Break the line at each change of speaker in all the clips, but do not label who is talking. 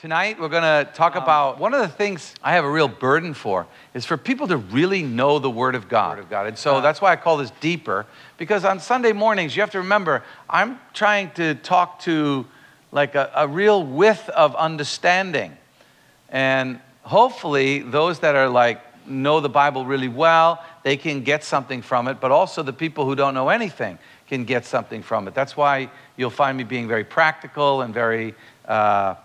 Tonight, we're going to talk about one of the things I have a real burden for is for people to really know the Word of God. Word of God. And so that's why I call this deeper, because on Sunday mornings, you have to remember, I'm trying to talk to like a, a real width of understanding. And hopefully, those that are like, know the Bible really well, they can get something from it, but also the people who don't know anything can get something from it. That's why you'll find me being very practical and very. Uh,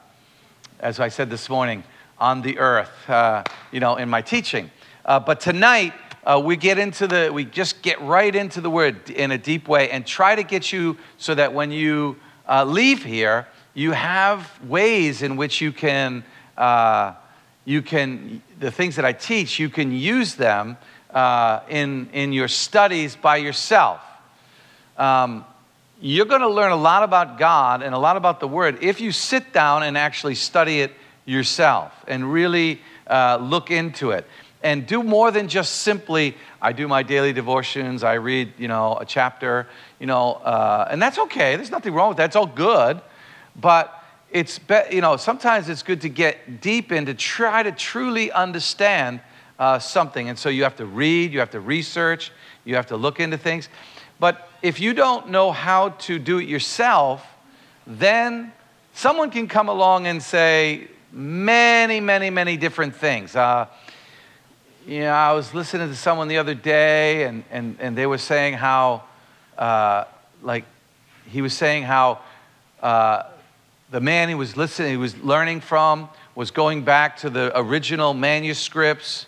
as I said this morning, on the earth, uh, you know, in my teaching. Uh, but tonight, uh, we get into the, we just get right into the word in a deep way and try to get you so that when you uh, leave here, you have ways in which you can, uh, you can, the things that I teach, you can use them uh, in, in your studies by yourself. Um, you're going to learn a lot about God and a lot about the Word if you sit down and actually study it yourself and really uh, look into it. And do more than just simply, I do my daily devotions, I read, you know, a chapter, you know, uh, and that's okay. There's nothing wrong with that. It's all good. But it's, be, you know, sometimes it's good to get deep in to try to truly understand uh, something. And so you have to read, you have to research, you have to look into things. But if you don't know how to do it yourself, then someone can come along and say many, many, many different things. Uh, you know, I was listening to someone the other day, and, and, and they were saying how, uh, like, he was saying how uh, the man he was listening, he was learning from, was going back to the original manuscripts.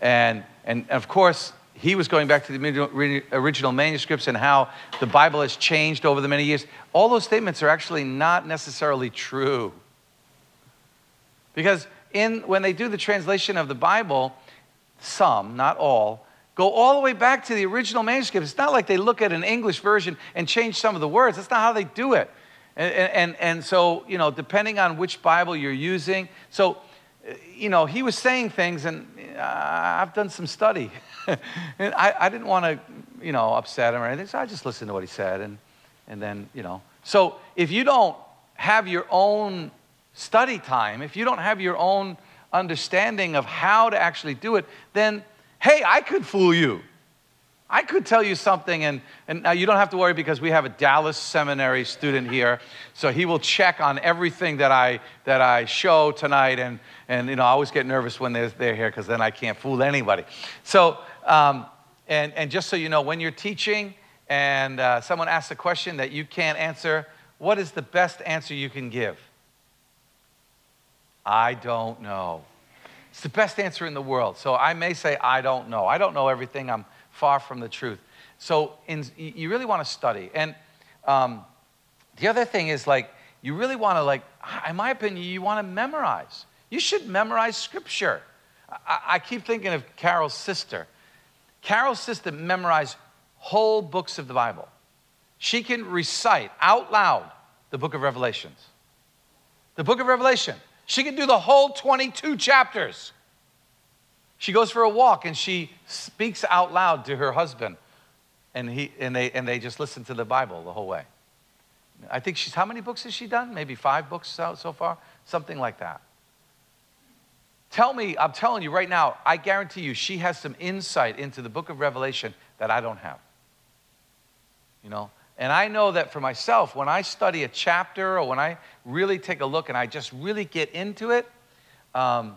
And, and of course, he was going back to the original manuscripts and how the Bible has changed over the many years. All those statements are actually not necessarily true. Because in, when they do the translation of the Bible, some, not all, go all the way back to the original manuscript. It's not like they look at an English version and change some of the words. That's not how they do it. And, and, and so, you know, depending on which Bible you're using, so, you know, he was saying things, and uh, I've done some study. and I, I didn't want to, you know, upset him or anything, so I just listened to what he said, and, and then, you know. So if you don't have your own study time, if you don't have your own understanding of how to actually do it, then, hey, I could fool you. I could tell you something, and, and now you don't have to worry because we have a Dallas Seminary student here, so he will check on everything that I, that I show tonight. And, and you know, I always get nervous when they're, they're here because then I can't fool anybody. So, um, and, and just so you know, when you're teaching and uh, someone asks a question that you can't answer, what is the best answer you can give? I don't know. It's the best answer in the world. So I may say, I don't know. I don't know everything. I'm far from the truth. So in, you really want to study. And um, the other thing is like, you really want to like, in my opinion, you want to memorize. You should memorize scripture. I, I keep thinking of Carol's sister. Carol's sister memorized whole books of the Bible. She can recite out loud the book of Revelations. The book of Revelation. She can do the whole 22 chapters. She goes for a walk and she speaks out loud to her husband. And, he, and, they, and they just listen to the Bible the whole way. I think she's, how many books has she done? Maybe five books so, so far? Something like that. Tell me, I'm telling you right now, I guarantee you, she has some insight into the book of Revelation that I don't have. You know? And I know that for myself, when I study a chapter or when I really take a look and I just really get into it, um,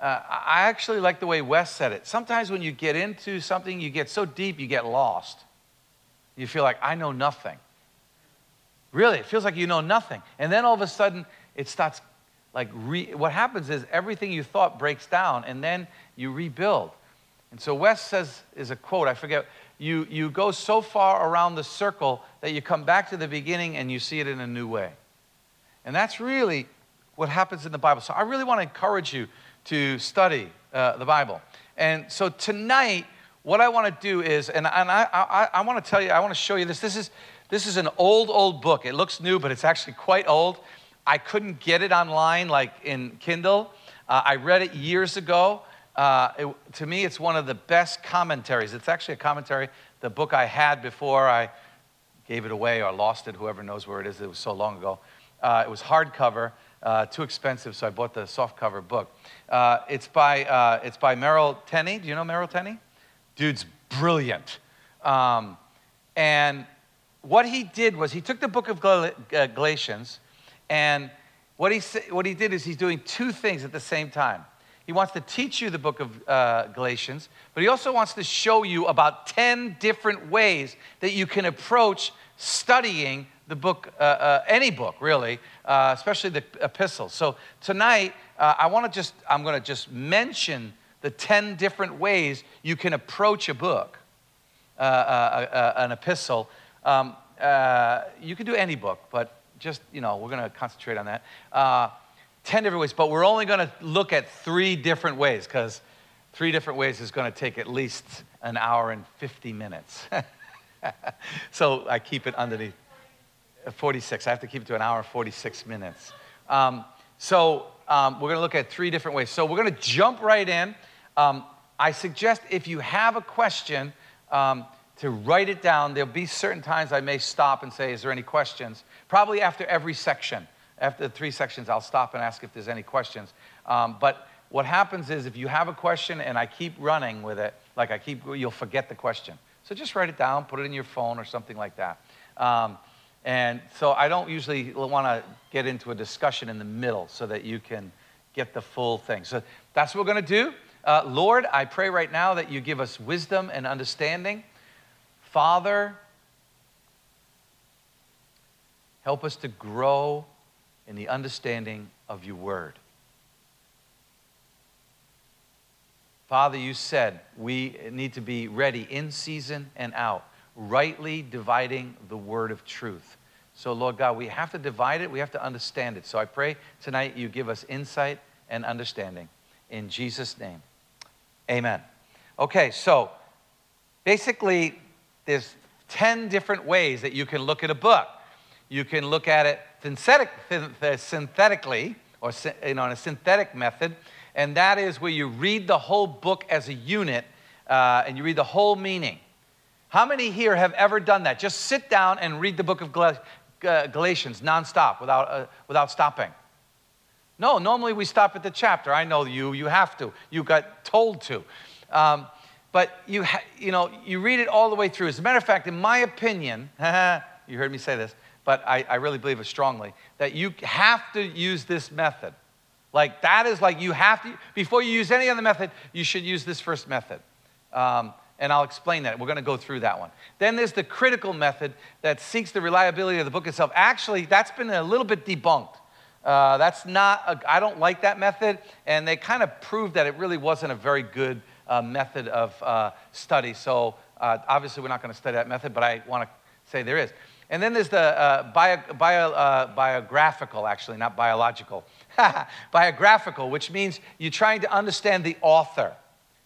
uh, I actually like the way Wes said it. Sometimes when you get into something, you get so deep, you get lost. You feel like, I know nothing. Really, it feels like you know nothing. And then all of a sudden, it starts like, re- what happens is everything you thought breaks down, and then you rebuild. And so Wes says, is a quote, I forget, you, you go so far around the circle that you come back to the beginning and you see it in a new way. And that's really what happens in the Bible. So I really want to encourage you to study uh, the Bible. And so tonight, what I want to do is, and, and I, I, I want to tell you, I want to show you this. This is, this is an old, old book. It looks new, but it's actually quite old. I couldn't get it online like in Kindle. Uh, I read it years ago. Uh, it, to me, it's one of the best commentaries. It's actually a commentary, the book I had before I gave it away or lost it, whoever knows where it is. It was so long ago. Uh, it was hardcover. Uh, too expensive, so I bought the softcover book. Uh, it's, by, uh, it's by Merrill Tenney. Do you know Merrill Tenney? Dude's brilliant. Um, and what he did was he took the book of Gal- Galatians, and what he, what he did is he's doing two things at the same time. He wants to teach you the book of uh, Galatians, but he also wants to show you about 10 different ways that you can approach studying the book, uh, uh, any book really, uh, especially the epistles. So tonight, uh, I want to just, I'm going to just mention the 10 different ways you can approach a book, uh, an epistle. Um, you can do any book, but just, you know, we're going to concentrate on that. 10 different ways, but we're only going to look at three different ways because three different ways is going to take at least an hour and 50 minutes. so I keep it underneath. 46. I have to keep it to an hour and 46 minutes. Um, so um, we're going to look at three different ways. So we're going to jump right in. Um, I suggest if you have a question, um, to write it down. There'll be certain times I may stop and say, Is there any questions? Probably after every section. After the three sections, I'll stop and ask if there's any questions. Um, but what happens is if you have a question and I keep running with it, like I keep, you'll forget the question. So just write it down, put it in your phone or something like that. Um, and so I don't usually want to get into a discussion in the middle so that you can get the full thing. So that's what we're going to do. Uh, Lord, I pray right now that you give us wisdom and understanding. Father, help us to grow in the understanding of your word. Father, you said we need to be ready in season and out rightly dividing the word of truth. So, Lord God, we have to divide it, we have to understand it. So I pray tonight you give us insight and understanding. In Jesus' name, amen. Okay, so basically, there's 10 different ways that you can look at a book. You can look at it synthetic, synthetically, or you know, in a synthetic method, and that is where you read the whole book as a unit uh, and you read the whole meaning. How many here have ever done that? Just sit down and read the book of Galatians nonstop without, uh, without stopping. No, normally we stop at the chapter. I know you, you have to. You got told to. Um, but you, ha- you know, you read it all the way through. As a matter of fact, in my opinion, you heard me say this, but I, I really believe it strongly, that you have to use this method. Like, that is like you have to, before you use any other method, you should use this first method. Um, and I'll explain that. We're going to go through that one. Then there's the critical method that seeks the reliability of the book itself. Actually, that's been a little bit debunked. Uh, that's not, I don't like that method, and they kind of proved that it really wasn't a very good uh, method of uh, study. So uh, obviously, we're not going to study that method, but I want to say there is. And then there's the uh, bio, bio, uh, biographical, actually, not biological. biographical, which means you're trying to understand the author.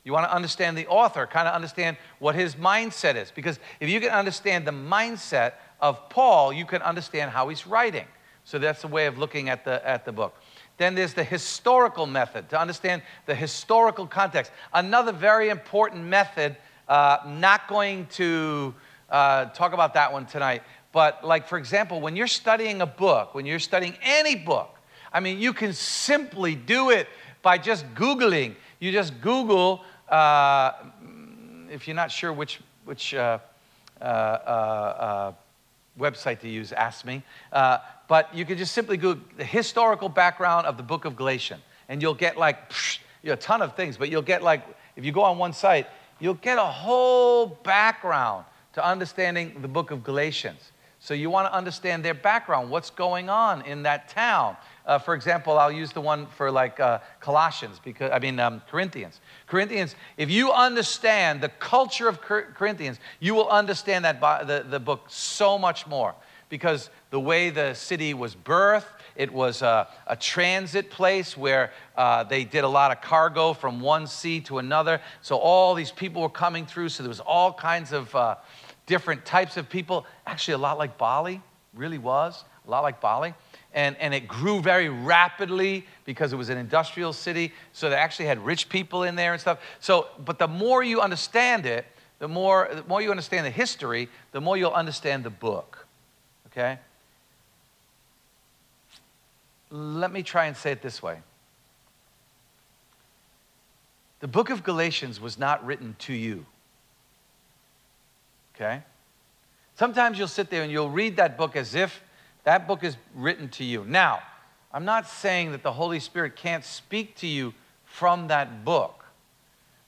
You want to understand the author, kind of understand what his mindset is. Because if you can understand the mindset of Paul, you can understand how he's writing. So that's a way of looking at the, at the book. Then there's the historical method to understand the historical context. Another very important method, uh, not going to uh, talk about that one tonight, but like, for example, when you're studying a book, when you're studying any book, I mean, you can simply do it by just Googling. You just Google uh, if you're not sure which, which uh, uh, uh, website to use, ask me. but you can just simply Google the historical background of the book of Galatians, and you'll get like psh, a ton of things, but you'll get like, if you go on one site, you'll get a whole background to understanding the book of Galatians. So you want to understand their background, what's going on in that town. Uh, for example, I'll use the one for like uh, Colossians, because I mean um, Corinthians. Corinthians, if you understand the culture of Corinthians, you will understand that the, the book so much more. Because the way the city was birthed, it was a, a transit place where uh, they did a lot of cargo from one sea to another. So all these people were coming through. So there was all kinds of uh, different types of people. Actually, a lot like Bali, really was a lot like Bali and, and it grew very rapidly because it was an industrial city. So they actually had rich people in there and stuff. So, but the more you understand it, the more, the more you understand the history, the more you'll understand the book. Okay? let me try and say it this way the book of Galatians was not written to you. Okay? Sometimes you'll sit there and you'll read that book as if that book is written to you. Now, I'm not saying that the Holy Spirit can't speak to you from that book.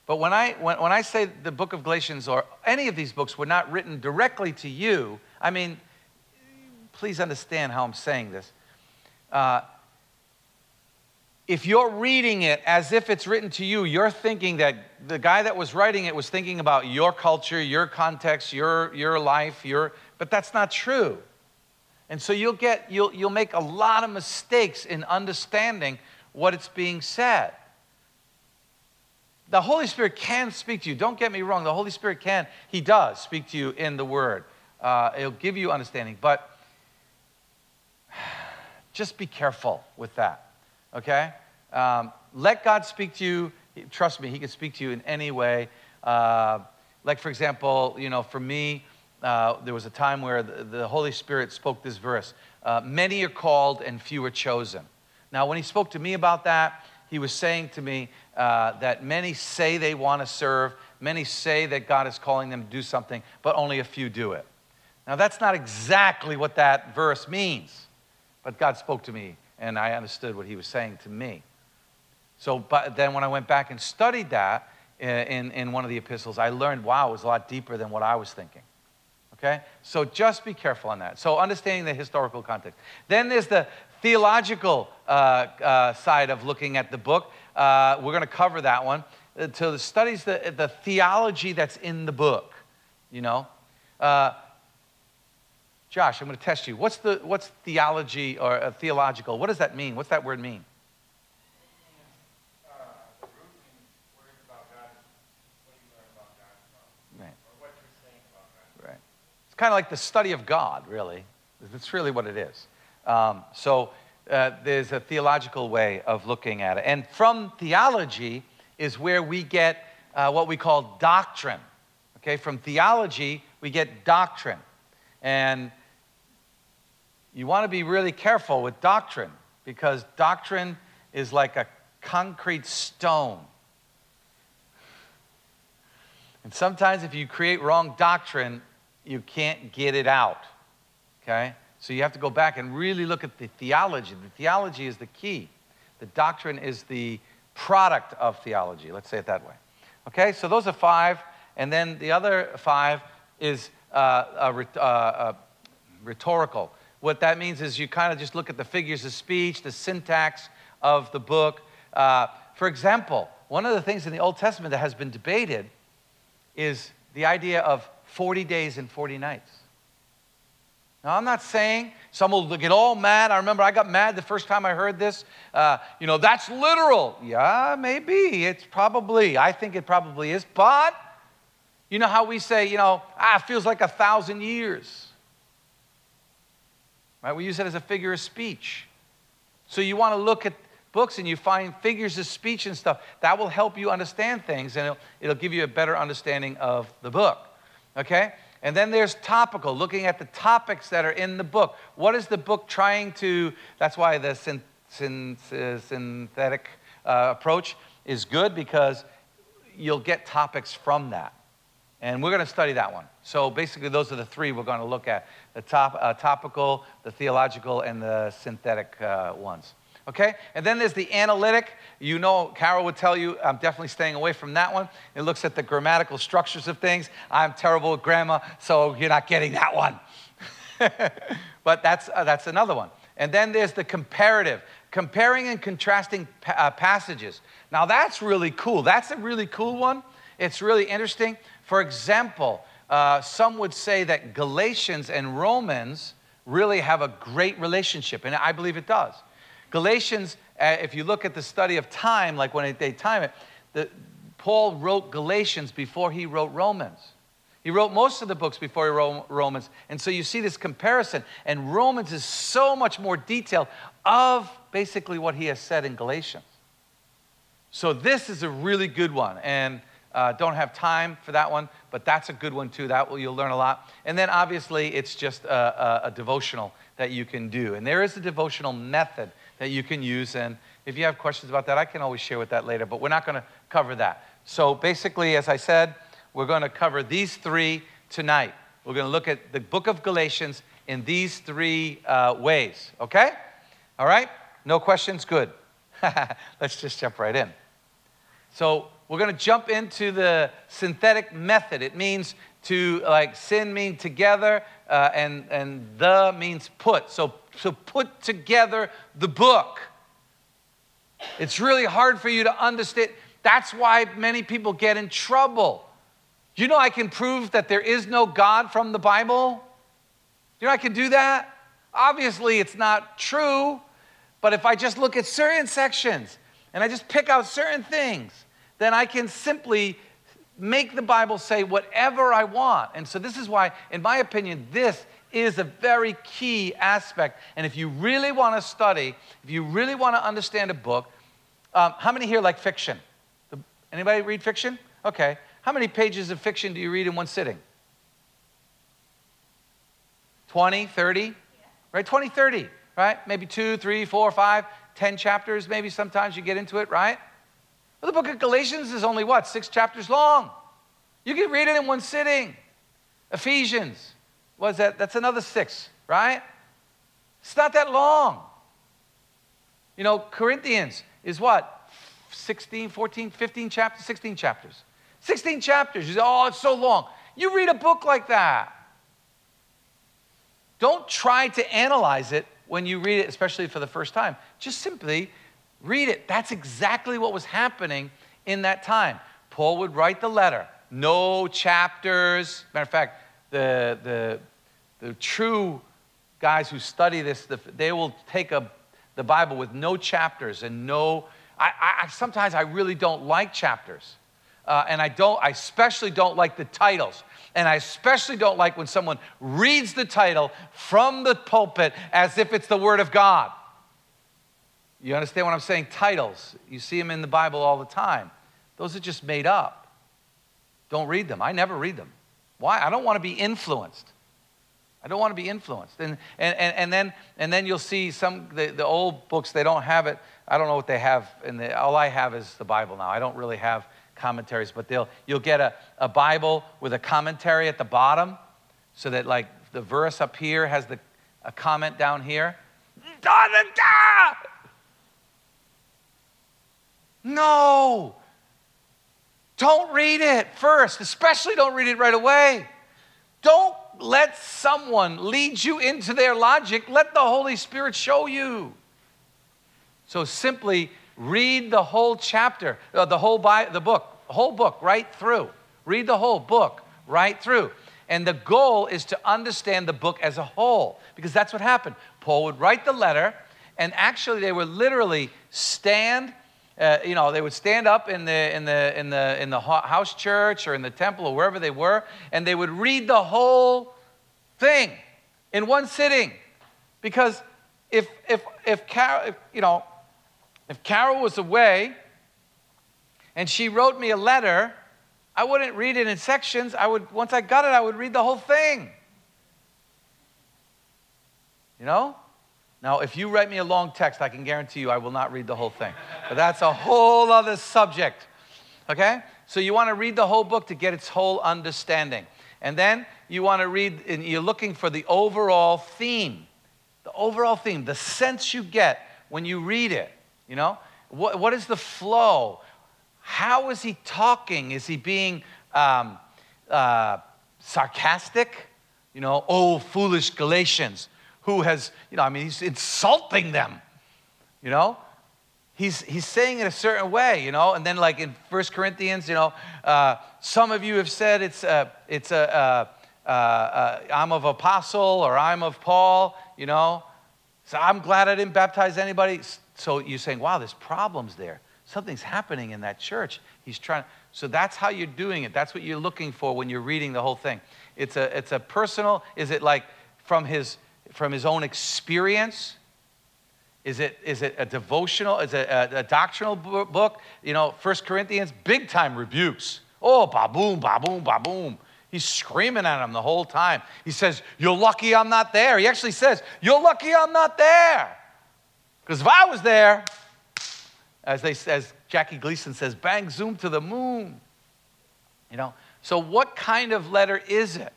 But when I, when, when I say the book of Galatians or any of these books were not written directly to you, I mean, please understand how I'm saying this. Uh, if you're reading it as if it's written to you, you're thinking that the guy that was writing it was thinking about your culture, your context, your, your life, your, but that's not true. And so you'll get, you'll, you'll make a lot of mistakes in understanding what it's being said. The Holy Spirit can speak to you. Don't get me wrong. The Holy Spirit can, He does speak to you in the Word. Uh, it'll give you understanding. But just be careful with that, okay? Um, let God speak to you. Trust me, He can speak to you in any way. Uh, like, for example, you know, for me, uh, there was a time where the, the Holy Spirit spoke this verse uh, Many are called and few are chosen. Now, when He spoke to me about that, He was saying to me uh, that many say they want to serve, many say that God is calling them to do something, but only a few do it. Now, that's not exactly what that verse means, but God spoke to me and I understood what He was saying to me. So, but then when I went back and studied that in, in one of the epistles, I learned, wow, it was a lot deeper than what I was thinking. Okay? So just be careful on that. So understanding the historical context. Then there's the theological uh, uh, side of looking at the book. Uh, we're going to cover that one. Uh, to the studies the, the theology that's in the book, you know. Uh, Josh, I'm going to test you. What's, the, what's theology or uh, theological? What does that mean? What's that word mean? It's kind of like the study of God, really. That's really what it is. Um, so uh, there's a theological way of looking at it. And from theology is where we get uh, what we call doctrine. Okay, from theology, we get doctrine. And you want to be really careful with doctrine because doctrine is like a concrete stone. And sometimes, if you create wrong doctrine, you can't get it out. Okay? So you have to go back and really look at the theology. The theology is the key, the doctrine is the product of theology. Let's say it that way. Okay? So those are five. And then the other five is uh, uh, uh, rhetorical. What that means is you kind of just look at the figures of speech, the syntax of the book. Uh, for example, one of the things in the Old Testament that has been debated is the idea of 40 days and 40 nights. Now, I'm not saying some will get all mad. I remember I got mad the first time I heard this. Uh, you know, that's literal. Yeah, maybe. It's probably, I think it probably is. But, you know how we say, you know, ah, it feels like a thousand years. Right? We use it as a figure of speech. So you want to look at books and you find figures of speech and stuff. That will help you understand things and it'll, it'll give you a better understanding of the book okay? And then there's topical, looking at the topics that are in the book. What is the book trying to, that's why the syn, syn, synthetic uh, approach is good because you'll get topics from that. And we're going to study that one. So basically, those are the three we're going to look at the top, uh, topical, the theological, and the synthetic uh, ones. Okay? And then there's the analytic. You know, Carol would tell you, I'm definitely staying away from that one. It looks at the grammatical structures of things. I'm terrible with grammar, so you're not getting that one. but that's, uh, that's another one. And then there's the comparative, comparing and contrasting pa- uh, passages. Now, that's really cool. That's a really cool one. It's really interesting. For example, uh, some would say that Galatians and Romans really have a great relationship, and I believe it does. Galatians, uh, if you look at the study of time, like when they time it, the, Paul wrote Galatians before he wrote Romans. He wrote most of the books before he wrote Romans. And so you see this comparison. And Romans is so much more detailed of basically what he has said in Galatians. So this is a really good one. And uh, don't have time for that one, but that's a good one too. That will, you'll learn a lot. And then obviously it's just a, a, a devotional that you can do. And there is a devotional method that you can use. And if you have questions about that, I can always share with that later, but we're not going to cover that. So basically, as I said, we're going to cover these three tonight. We're going to look at the book of Galatians in these three uh, ways, okay? All right? No questions? Good. Let's just jump right in. So, we're going to jump into the synthetic method. It means to, like, sin mean together, uh, and, and the means put. So, so, put together the book. It's really hard for you to understand. That's why many people get in trouble. You know, I can prove that there is no God from the Bible. You know, I can do that. Obviously, it's not true, but if I just look at certain sections and I just pick out certain things, then I can simply make the Bible say whatever I want. And so, this is why, in my opinion, this is a very key aspect. And if you really want to study, if you really want to understand a book, um, how many here like fiction? Anybody read fiction? Okay. How many pages of fiction do you read in one sitting? 20, 30? Right? 20, 30, right? Maybe two, three, four, five, ten chapters, maybe sometimes you get into it, right? Well, the book of Galatians is only what? Six chapters long. You can read it in one sitting. Ephesians, was that? That's another six, right? It's not that long. You know, Corinthians is what? 16, 14, 15 chapters, 16 chapters. 16 chapters. You say, oh, it's so long. You read a book like that. Don't try to analyze it when you read it, especially for the first time. Just simply read it. That's exactly what was happening in that time. Paul would write the letter, no chapters. Matter of fact, the, the, the true guys who study this, they will take a, the Bible with no chapters and no. I, I, sometimes I really don't like chapters. Uh, and I don't, I especially don't like the titles. And I especially don't like when someone reads the title from the pulpit as if it's the Word of God. You understand what I'm saying? Titles. You see them in the Bible all the time. Those are just made up. Don't read them. I never read them. Why? I don't want to be influenced. I don't want to be influenced. And, and, and, and, then, and then you'll see some, the, the old books, they don't have it. I don't know what they have. In the, all I have is the Bible now. I don't really have commentaries, but they'll, you'll get a, a Bible with a commentary at the bottom so that, like, the verse up here has the, a comment down here. No! Don't read it first, especially don't read it right away. Don't let someone lead you into their logic. Let the Holy Spirit show you. So simply Read the whole chapter, uh, the whole Bible, the book, whole book right through. Read the whole book right through. And the goal is to understand the book as a whole, because that's what happened. Paul would write the letter, and actually, they would literally stand. Uh, you know, they would stand up in the, in, the, in, the, in the house church or in the temple or wherever they were, and they would read the whole thing in one sitting. Because if, if, if, if you know, if Carol was away and she wrote me a letter, I wouldn't read it in sections. I would once I got it, I would read the whole thing. You know? Now, if you write me a long text, I can guarantee you I will not read the whole thing. But that's a whole other subject. Okay? So you want to read the whole book to get its whole understanding. And then you want to read, and you're looking for the overall theme. The overall theme, the sense you get when you read it. You know, what, what is the flow? How is he talking? Is he being um, uh, sarcastic? You know, oh, foolish Galatians, who has, you know, I mean, he's insulting them, you know? He's, he's saying it a certain way, you know? And then, like in First Corinthians, you know, uh, some of you have said it's, a, it's a, uh, uh, I'm of Apollos or I'm of Paul, you know? So I'm glad I didn't baptize anybody. So you're saying, wow, there's problems there. Something's happening in that church. He's trying. So that's how you're doing it. That's what you're looking for when you're reading the whole thing. It's a, it's a personal, is it like from his, from his own experience? Is it, is it a devotional? Is it a, a doctrinal book? You know, First Corinthians, big time rebukes. Oh, ba boom, ba boom, ba boom. He's screaming at him the whole time. He says, You're lucky I'm not there. He actually says, You're lucky I'm not there. Because if I was there, as, they, as Jackie Gleason says, bang, zoom to the moon. You know, so what kind of letter is it?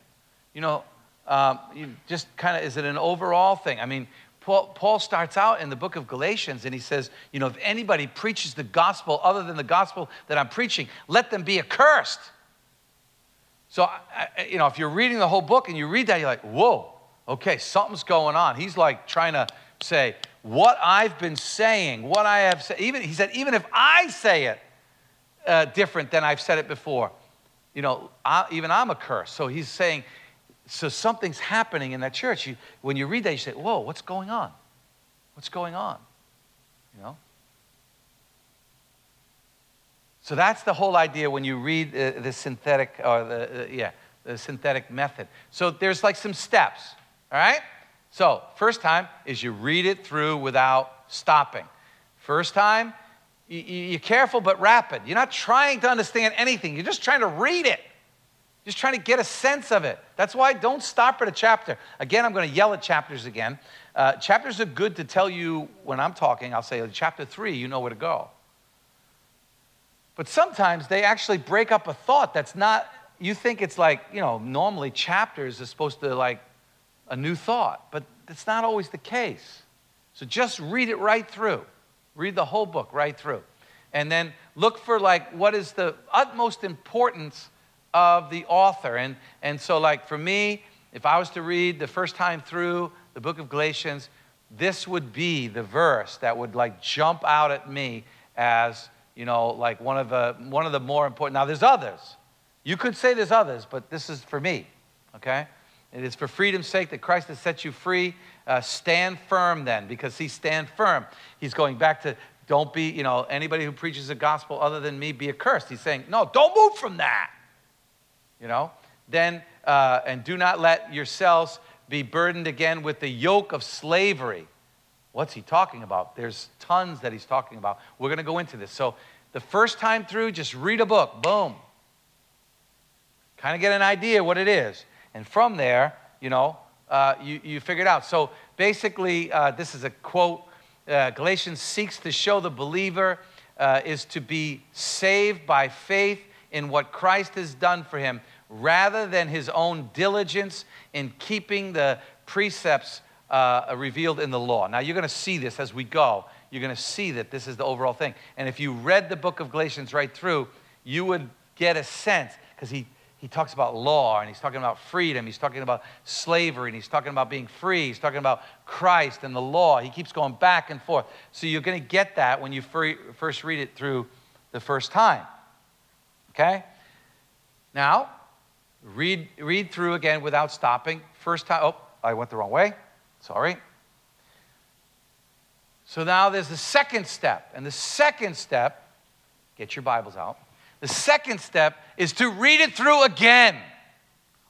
You know, um, just kind of, is it an overall thing? I mean, Paul, Paul starts out in the book of Galatians and he says, you know, if anybody preaches the gospel other than the gospel that I'm preaching, let them be accursed. So, I, you know, if you're reading the whole book and you read that, you're like, whoa, okay, something's going on. He's like trying to say, what I've been saying, what I have said, even, he said, even if I say it uh, different than I've said it before, you know, I, even I'm a curse. So he's saying, so something's happening in that church. You, when you read that, you say, whoa, what's going on? What's going on? You know? So that's the whole idea when you read uh, the synthetic, or the, uh, yeah, the synthetic method. So there's like some steps, all right? So, first time is you read it through without stopping. First time, you're careful but rapid. You're not trying to understand anything, you're just trying to read it. Just trying to get a sense of it. That's why don't stop at a chapter. Again, I'm going to yell at chapters again. Uh, chapters are good to tell you when I'm talking, I'll say, chapter three, you know where to go. But sometimes they actually break up a thought that's not, you think it's like, you know, normally chapters are supposed to like a new thought, but that's not always the case. So just read it right through. Read the whole book right through. And then look for like what is the utmost importance of the author. And, and so, like for me, if I was to read the first time through the book of Galatians, this would be the verse that would like jump out at me as you know, like one of the, one of the more important. Now, there's others. You could say there's others, but this is for me, okay? It is for freedom's sake that Christ has set you free. Uh, stand firm then, because he stand firm. He's going back to don't be, you know, anybody who preaches the gospel other than me be accursed. He's saying, no, don't move from that. You know? Then, uh, and do not let yourselves be burdened again with the yoke of slavery. What's he talking about? There's tons that he's talking about. We're going to go into this. So, the first time through, just read a book. Boom. Kind of get an idea what it is. And from there, you know, uh, you, you figure it out. So, basically, uh, this is a quote uh, Galatians seeks to show the believer uh, is to be saved by faith in what Christ has done for him rather than his own diligence in keeping the precepts uh, revealed in the law. Now, you're going to see this as we go. You're going to see that this is the overall thing. And if you read the book of Galatians right through, you would get a sense, because he, he talks about law and he's talking about freedom, he's talking about slavery, and he's talking about being free, he's talking about Christ and the law. He keeps going back and forth. So you're going to get that when you first read it through the first time. Okay? Now, read, read through again without stopping. First time, oh, I went the wrong way. Sorry. So now there's the second step. And the second step, get your Bibles out. The second step is to read it through again.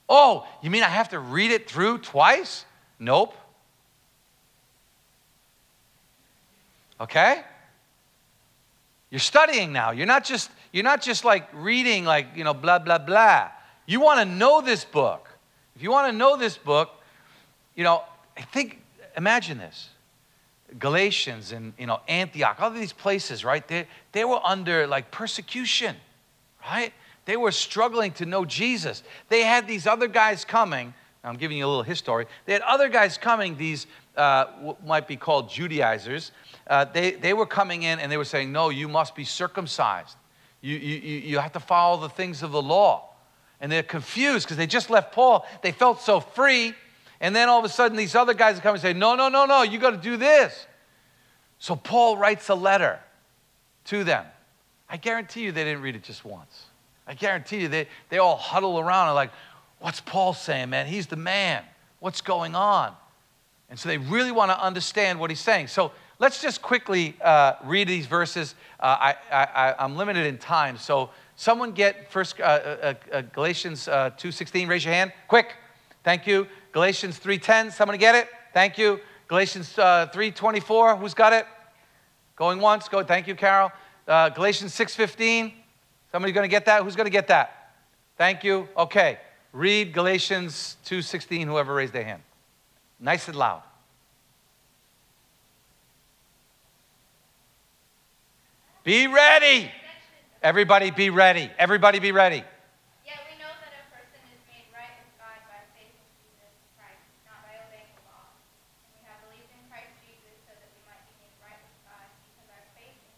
Oh, you mean I have to read it through twice? Nope. Okay? You're studying now. You're not just you're not just like reading like, you know, blah blah blah. You want to know this book. If you want to know this book, you know, I think, imagine this. Galatians and you know Antioch, all these places, right? They, they were under like persecution, right? They were struggling to know Jesus. They had these other guys coming. I'm giving you a little history. They had other guys coming, these uh, what might be called Judaizers. Uh, they, they were coming in and they were saying, No, you must be circumcised. You, you, you have to follow the things of the law. And they're confused because they just left Paul. They felt so free. And then all of a sudden, these other guys come and say, No, no, no, no, you got to do this. So Paul writes a letter to them. I guarantee you they didn't read it just once. I guarantee you they, they all huddle around and like, What's Paul saying, man? He's the man. What's going on? And so they really want to understand what he's saying. So let's just quickly uh, read these verses. Uh, I, am limited in time. So someone get first uh, uh, uh Galatians 2.16. Uh, Raise your hand. Quick. Thank you. Galatians 3.10, someone get it? Thank you. Galatians uh, 3.24, who's got it? Going once, go, thank you, Carol. Uh, Galatians 6.15, somebody going to get that? Who's going to get that? Thank you. Okay, read Galatians 2.16, whoever raised their hand. Nice and loud. Be ready. Everybody be ready. Everybody be ready.
Yet we know that a person is made right with God by faith in Jesus Christ, not by obeying the law. And we have believed in Christ Jesus so that we might be made right with God because our faith in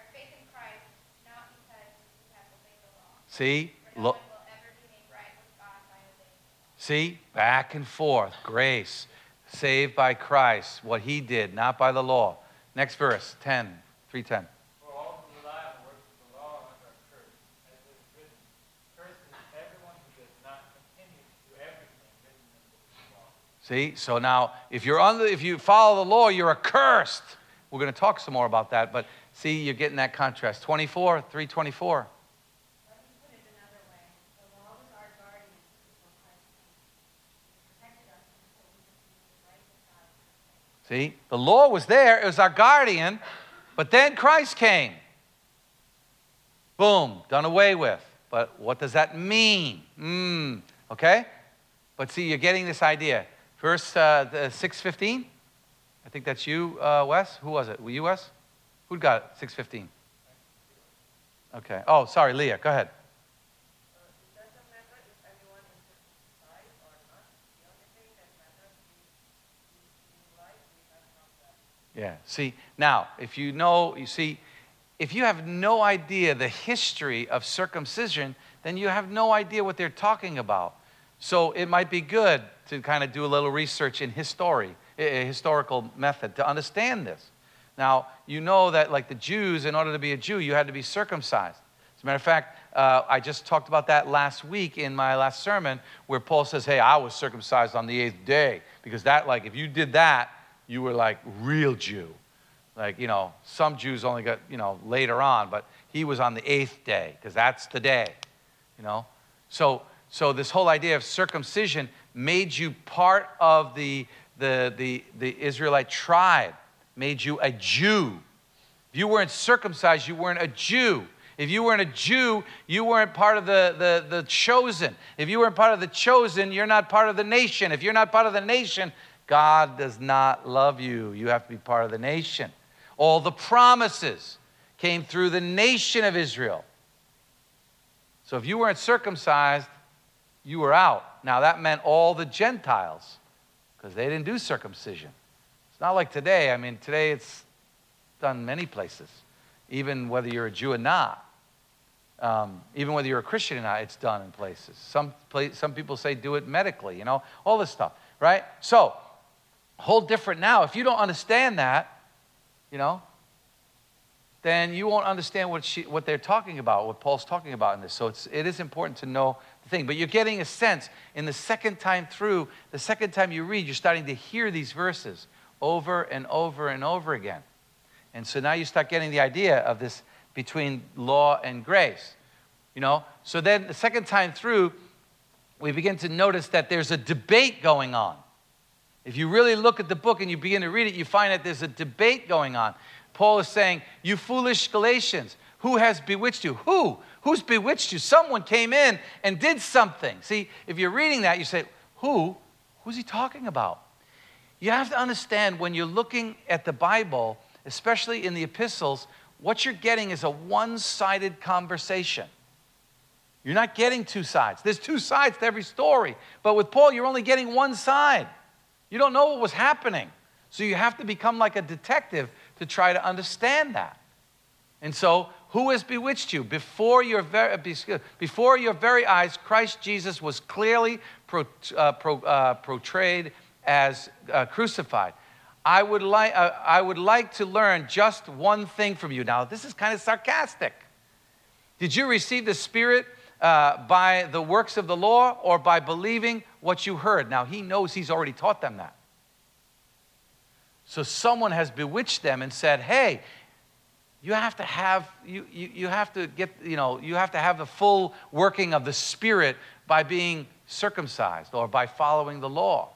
our faith in Christ, not because we have obeyed the law.
See? Look.
one will ever be made right with God by obeying the law.
See? Back and forth. Grace. Saved by Christ. What he did, not by the law. Next verse, 10. 310.
For all who rely on the works of the law are under a curse, as it is written, Cursed is everyone who does not continue to do everything written in the book of the law.
See? So now, if you're under, if you follow the law, you're accursed. We're going to talk some more about that, but see, you're getting that contrast. 24, 324.
Let me put it another way. The law was our guardian before Christ came. It protected us until we could be made right with God through faith.
See? The law was there, it was our guardian, but then Christ came. Boom, done away with. But what does that mean? Mm, okay? But see, you're getting this idea. Verse uh, 615. I think that's you, uh, Wes. Who was it? Were you, Wes? Who got it? 615. Okay. Oh, sorry, Leah. Go ahead. Yeah. See, now, if you know, you see, if you have no idea the history of circumcision, then you have no idea what they're talking about. So it might be good to kind of do a little research in history, a historical method to understand this. Now, you know that, like the Jews, in order to be a Jew, you had to be circumcised. As a matter of fact, uh, I just talked about that last week in my last sermon, where Paul says, Hey, I was circumcised on the eighth day. Because that, like, if you did that, you were like real Jew. Like, you know, some Jews only got, you know, later on, but he was on the eighth day, because that's the day, you know? So, so this whole idea of circumcision made you part of the, the, the, the Israelite tribe, made you a Jew. If you weren't circumcised, you weren't a Jew. If you weren't a Jew, you weren't part of the, the, the chosen. If you weren't part of the chosen, you're not part of the nation. If you're not part of the nation, God does not love you. You have to be part of the nation. All the promises came through the nation of Israel. So if you weren't circumcised, you were out. Now that meant all the Gentiles, because they didn't do circumcision. It's not like today. I mean, today it's done many places, even whether you're a Jew or not. Um, even whether you're a Christian or not, it's done in places. Some, pla- some people say do it medically, you know, all this stuff, right? So, whole different now. If you don't understand that, you know, then you won't understand what, she, what they're talking about, what Paul's talking about in this. So it's, it is important to know the thing. But you're getting a sense in the second time through, the second time you read, you're starting to hear these verses over and over and over again. And so now you start getting the idea of this between law and grace. You know? So then the second time through, we begin to notice that there's a debate going on. If you really look at the book and you begin to read it, you find that there's a debate going on. Paul is saying, You foolish Galatians, who has bewitched you? Who? Who's bewitched you? Someone came in and did something. See, if you're reading that, you say, Who? Who's he talking about? You have to understand when you're looking at the Bible, especially in the epistles, what you're getting is a one sided conversation. You're not getting two sides. There's two sides to every story. But with Paul, you're only getting one side. You don't know what was happening. So you have to become like a detective to try to understand that. And so, who has bewitched you? Before your very, before your very eyes, Christ Jesus was clearly pro, uh, pro, uh, portrayed as uh, crucified. I would, like, uh, I would like to learn just one thing from you. Now, this is kind of sarcastic. Did you receive the Spirit uh, by the works of the law or by believing what you heard? Now, he knows he's already taught them that. So someone has bewitched them and said, hey, you have to have you, you, you have to get you know you have to have the full working of the spirit by being circumcised or by following the law.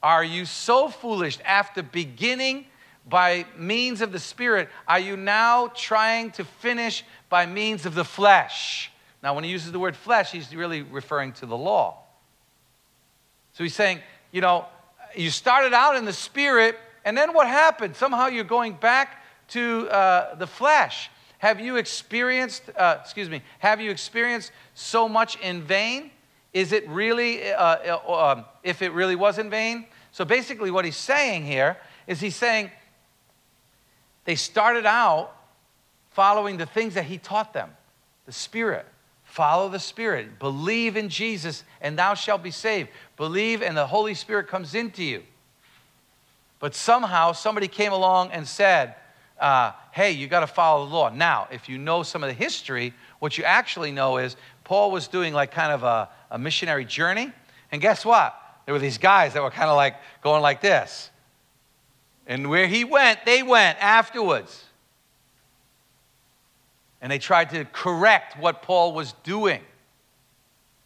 Are you so foolish after beginning by means of the spirit are you now trying to finish by means of the flesh? Now when he uses the word flesh he's really referring to the law. So he's saying you know you started out in the spirit and then what happened somehow you're going back to uh, the flesh. Have you experienced, uh, excuse me, have you experienced so much in vain? Is it really, uh, uh, um, if it really was in vain? So basically, what he's saying here is he's saying they started out following the things that he taught them the Spirit. Follow the Spirit. Believe in Jesus, and thou shalt be saved. Believe, and the Holy Spirit comes into you. But somehow somebody came along and said, uh, hey, you got to follow the law. Now, if you know some of the history, what you actually know is Paul was doing like kind of a, a missionary journey. And guess what? There were these guys that were kind of like going like this. And where he went, they went afterwards. And they tried to correct what Paul was doing.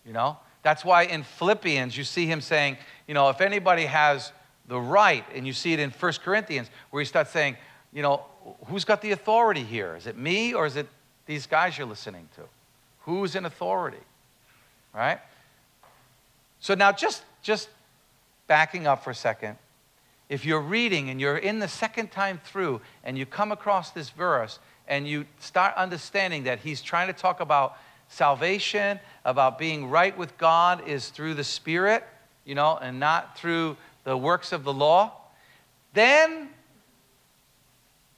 You know? That's why in Philippians, you see him saying, you know, if anybody has the right, and you see it in 1 Corinthians, where he starts saying, you know, who's got the authority here? Is it me or is it these guys you're listening to? Who's in authority? Right? So now just just backing up for a second. If you're reading and you're in the second time through and you come across this verse and you start understanding that he's trying to talk about salvation, about being right with God is through the Spirit, you know, and not through the works of the law, then,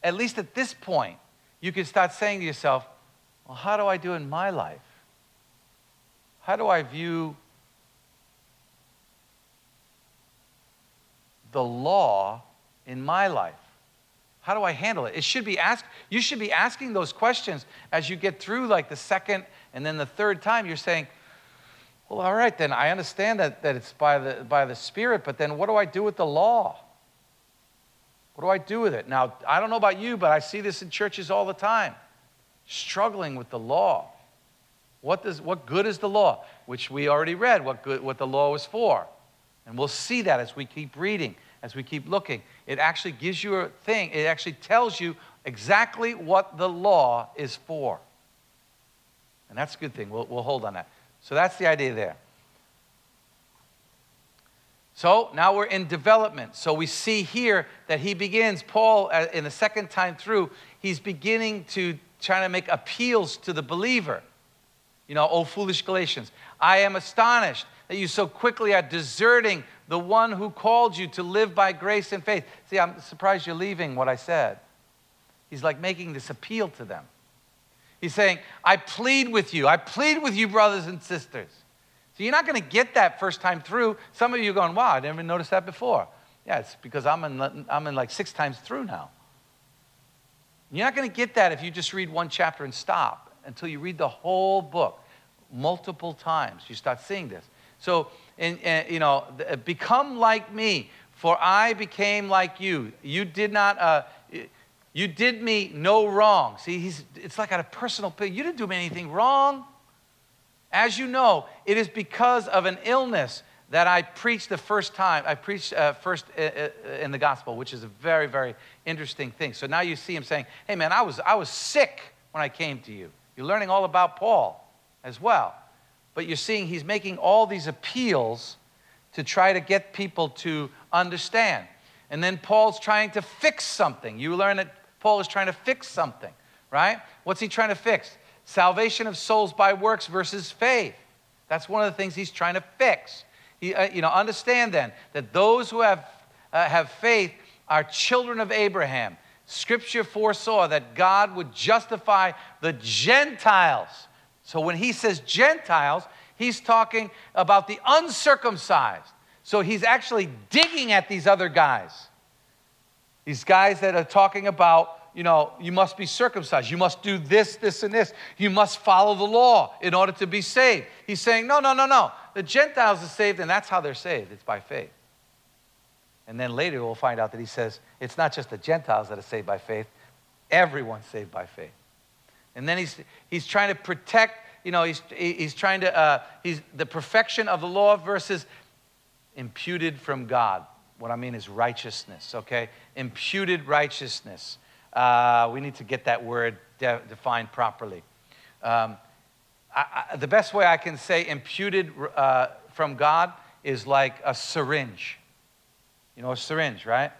at least at this point, you can start saying to yourself, well, how do I do in my life? How do I view the law in my life? How do I handle it? It should be asked, you should be asking those questions as you get through like the second and then the third time. You're saying, well, all right, then I understand that, that it's by the, by the Spirit, but then what do I do with the law? What do I do with it? Now, I don't know about you, but I see this in churches all the time struggling with the law. What, does, what good is the law? Which we already read, what, good, what the law was for. And we'll see that as we keep reading, as we keep looking. It actually gives you a thing, it actually tells you exactly what the law is for. And that's a good thing. We'll, we'll hold on that. So that's the idea there. So now we're in development. So we see here that he begins, Paul, uh, in the second time through, he's beginning to try to make appeals to the believer. You know, oh, foolish Galatians, I am astonished that you so quickly are deserting the one who called you to live by grace and faith. See, I'm surprised you're leaving what I said. He's like making this appeal to them. He's saying, I plead with you. I plead with you, brothers and sisters. So you're not going to get that first time through. Some of you are going, wow, I never noticed that before. Yeah, it's because I'm in, I'm in like six times through now. You're not going to get that if you just read one chapter and stop until you read the whole book multiple times. You start seeing this. So, and, and, you know, become like me, for I became like you. You did not, uh, you did me no wrong. See, he's, it's like a personal pity. You didn't do me anything wrong. As you know, it is because of an illness that I preached the first time. I preached uh, first uh, uh, in the gospel, which is a very, very interesting thing. So now you see him saying, hey, man, I was, I was sick when I came to you. You're learning all about Paul as well. But you're seeing he's making all these appeals to try to get people to understand. And then Paul's trying to fix something. You learn that Paul is trying to fix something, right? What's he trying to fix? Salvation of souls by works versus faith. That's one of the things he's trying to fix. He, uh, you know, understand then that those who have, uh, have faith are children of Abraham. Scripture foresaw that God would justify the Gentiles. So when he says Gentiles, he's talking about the uncircumcised. So he's actually digging at these other guys. These guys that are talking about, you know, you must be circumcised. You must do this, this, and this. You must follow the law in order to be saved. He's saying, no, no, no, no. The Gentiles are saved, and that's how they're saved. It's by faith. And then later we'll find out that he says it's not just the Gentiles that are saved by faith, everyone's saved by faith. And then he's, he's trying to protect, you know, he's, he's trying to, uh, he's the perfection of the law versus imputed from God. What I mean is righteousness, okay? Imputed righteousness. Uh, we need to get that word de- defined properly. Um, I, I, the best way I can say imputed uh, from God is like a syringe. You know, a syringe, right?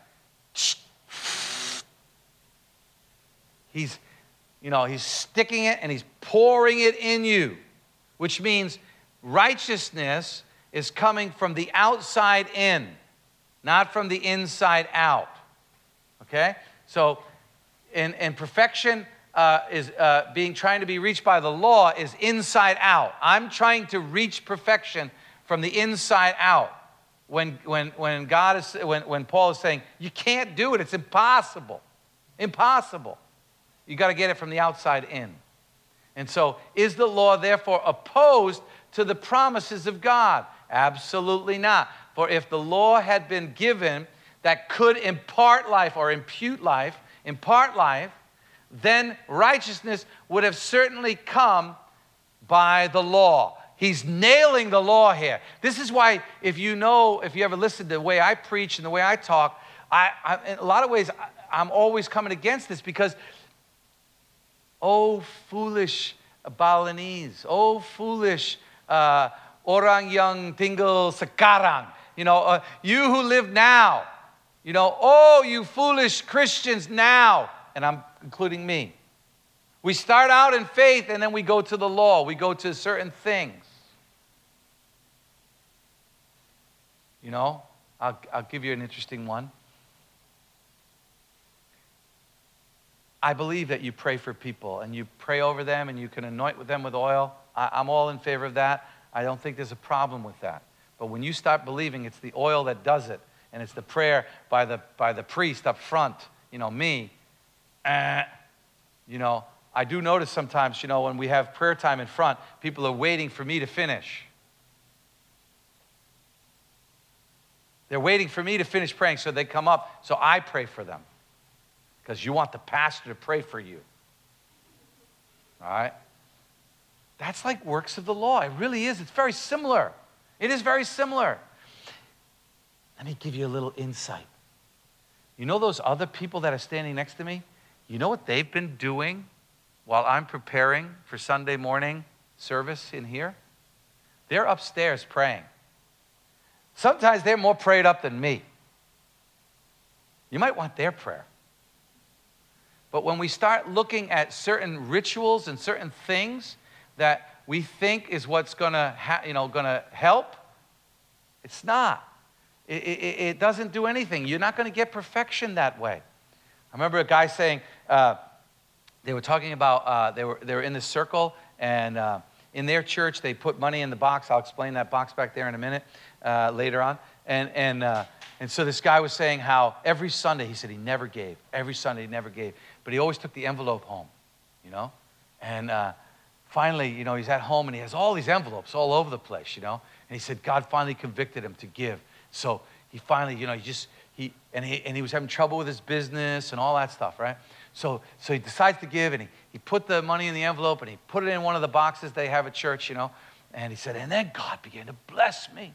He's, you know, he's sticking it and he's pouring it in you, which means righteousness is coming from the outside in, not from the inside out. Okay? So, and, and perfection uh, is uh, being trying to be reached by the law is inside out. I'm trying to reach perfection from the inside out. When, when, when God is, when, when Paul is saying, you can't do it, it's impossible. Impossible. You got to get it from the outside in. And so, is the law therefore opposed to the promises of God? Absolutely not. For if the law had been given that could impart life or impute life, impart life, then righteousness would have certainly come by the law. He's nailing the law here. This is why, if you know, if you ever listen to the way I preach and the way I talk, I, I in a lot of ways, I, I'm always coming against this because, oh, foolish Balinese, oh, foolish uh, orang yang tinggal sekarang, you know, uh, you who live now, you know, oh, you foolish Christians now, and I'm including me. We start out in faith and then we go to the law, we go to certain things. You know, I'll, I'll give you an interesting one. I believe that you pray for people and you pray over them and you can anoint them with oil. I, I'm all in favor of that. I don't think there's a problem with that. But when you start believing it's the oil that does it and it's the prayer by the, by the priest up front, you know, me, eh, you know, I do notice sometimes, you know, when we have prayer time in front, people are waiting for me to finish. They're waiting for me to finish praying so they come up, so I pray for them. Because you want the pastor to pray for you. All right? That's like works of the law. It really is. It's very similar. It is very similar. Let me give you a little insight. You know those other people that are standing next to me? You know what they've been doing while I'm preparing for Sunday morning service in here? They're upstairs praying. Sometimes they're more prayed up than me. You might want their prayer. But when we start looking at certain rituals and certain things that we think is what's going to ha- you know going to help, it's not. It, it, it, doesn't do anything. You're not going to get perfection that way. I remember a guy saying uh, they were talking about uh, they were they were in this circle and. Uh, in their church, they put money in the box. I'll explain that box back there in a minute uh, later on. And, and, uh, and so this guy was saying how every Sunday, he said he never gave. Every Sunday, he never gave. But he always took the envelope home, you know? And uh, finally, you know, he's at home and he has all these envelopes all over the place, you know? And he said God finally convicted him to give. So he finally, you know, he just, he, and he, and he was having trouble with his business and all that stuff, right? So, so he decides to give, and he, he put the money in the envelope, and he put it in one of the boxes they have at church, you know. And he said, and then God began to bless me.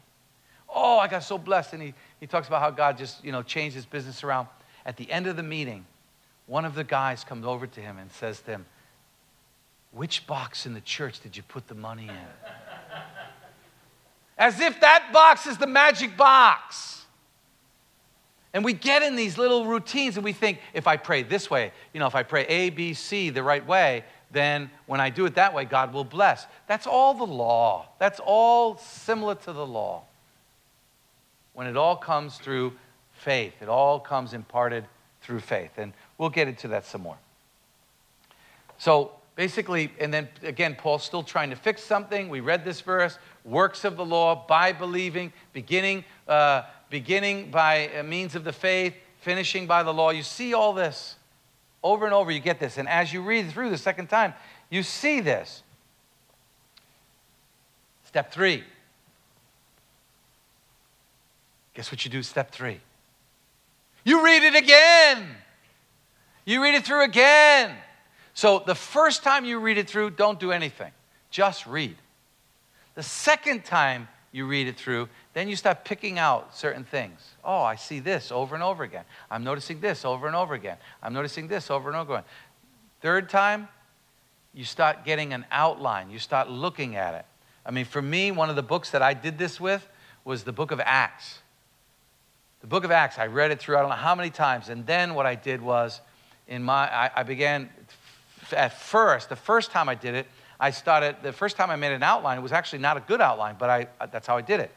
Oh, I got so blessed. And he, he talks about how God just, you know, changed his business around. At the end of the meeting, one of the guys comes over to him and says to him, which box in the church did you put the money in? As if that box is the magic box. And we get in these little routines and we think, if I pray this way, you know, if I pray A, B, C the right way, then when I do it that way, God will bless. That's all the law. That's all similar to the law. When it all comes through faith, it all comes imparted through faith. And we'll get into that some more. So basically, and then again, Paul's still trying to fix something. We read this verse works of the law by believing, beginning. Uh, beginning by means of the faith, finishing by the law. You see all this over and over, you get this. And as you read through the second time, you see this. Step three. Guess what you do, step three? You read it again. You read it through again. So the first time you read it through, don't do anything. Just read. The second time you read it through, then you start picking out certain things. Oh, I see this over and over again. I'm noticing this over and over again. I'm noticing this over and over again. Third time, you start getting an outline. You start looking at it. I mean, for me, one of the books that I did this with was the book of Acts. The book of Acts, I read it through, I don't know how many times. And then what I did was, in my, I, I began at first, the first time I did it, I started, the first time I made an outline, it was actually not a good outline, but I, uh, that's how I did it.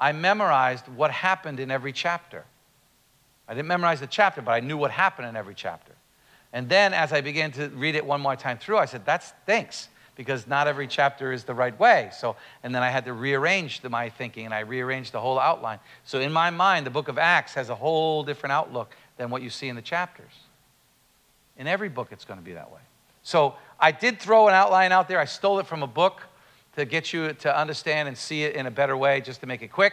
I memorized what happened in every chapter. I didn't memorize the chapter, but I knew what happened in every chapter. And then as I began to read it one more time through, I said, that stinks because not every chapter is the right way. So, and then I had to rearrange the, my thinking and I rearranged the whole outline. So in my mind, the book of Acts has a whole different outlook than what you see in the chapters. In every book, it's going to be that way. So I did throw an outline out there. I stole it from a book to get you to understand and see it in a better way, just to make it quick.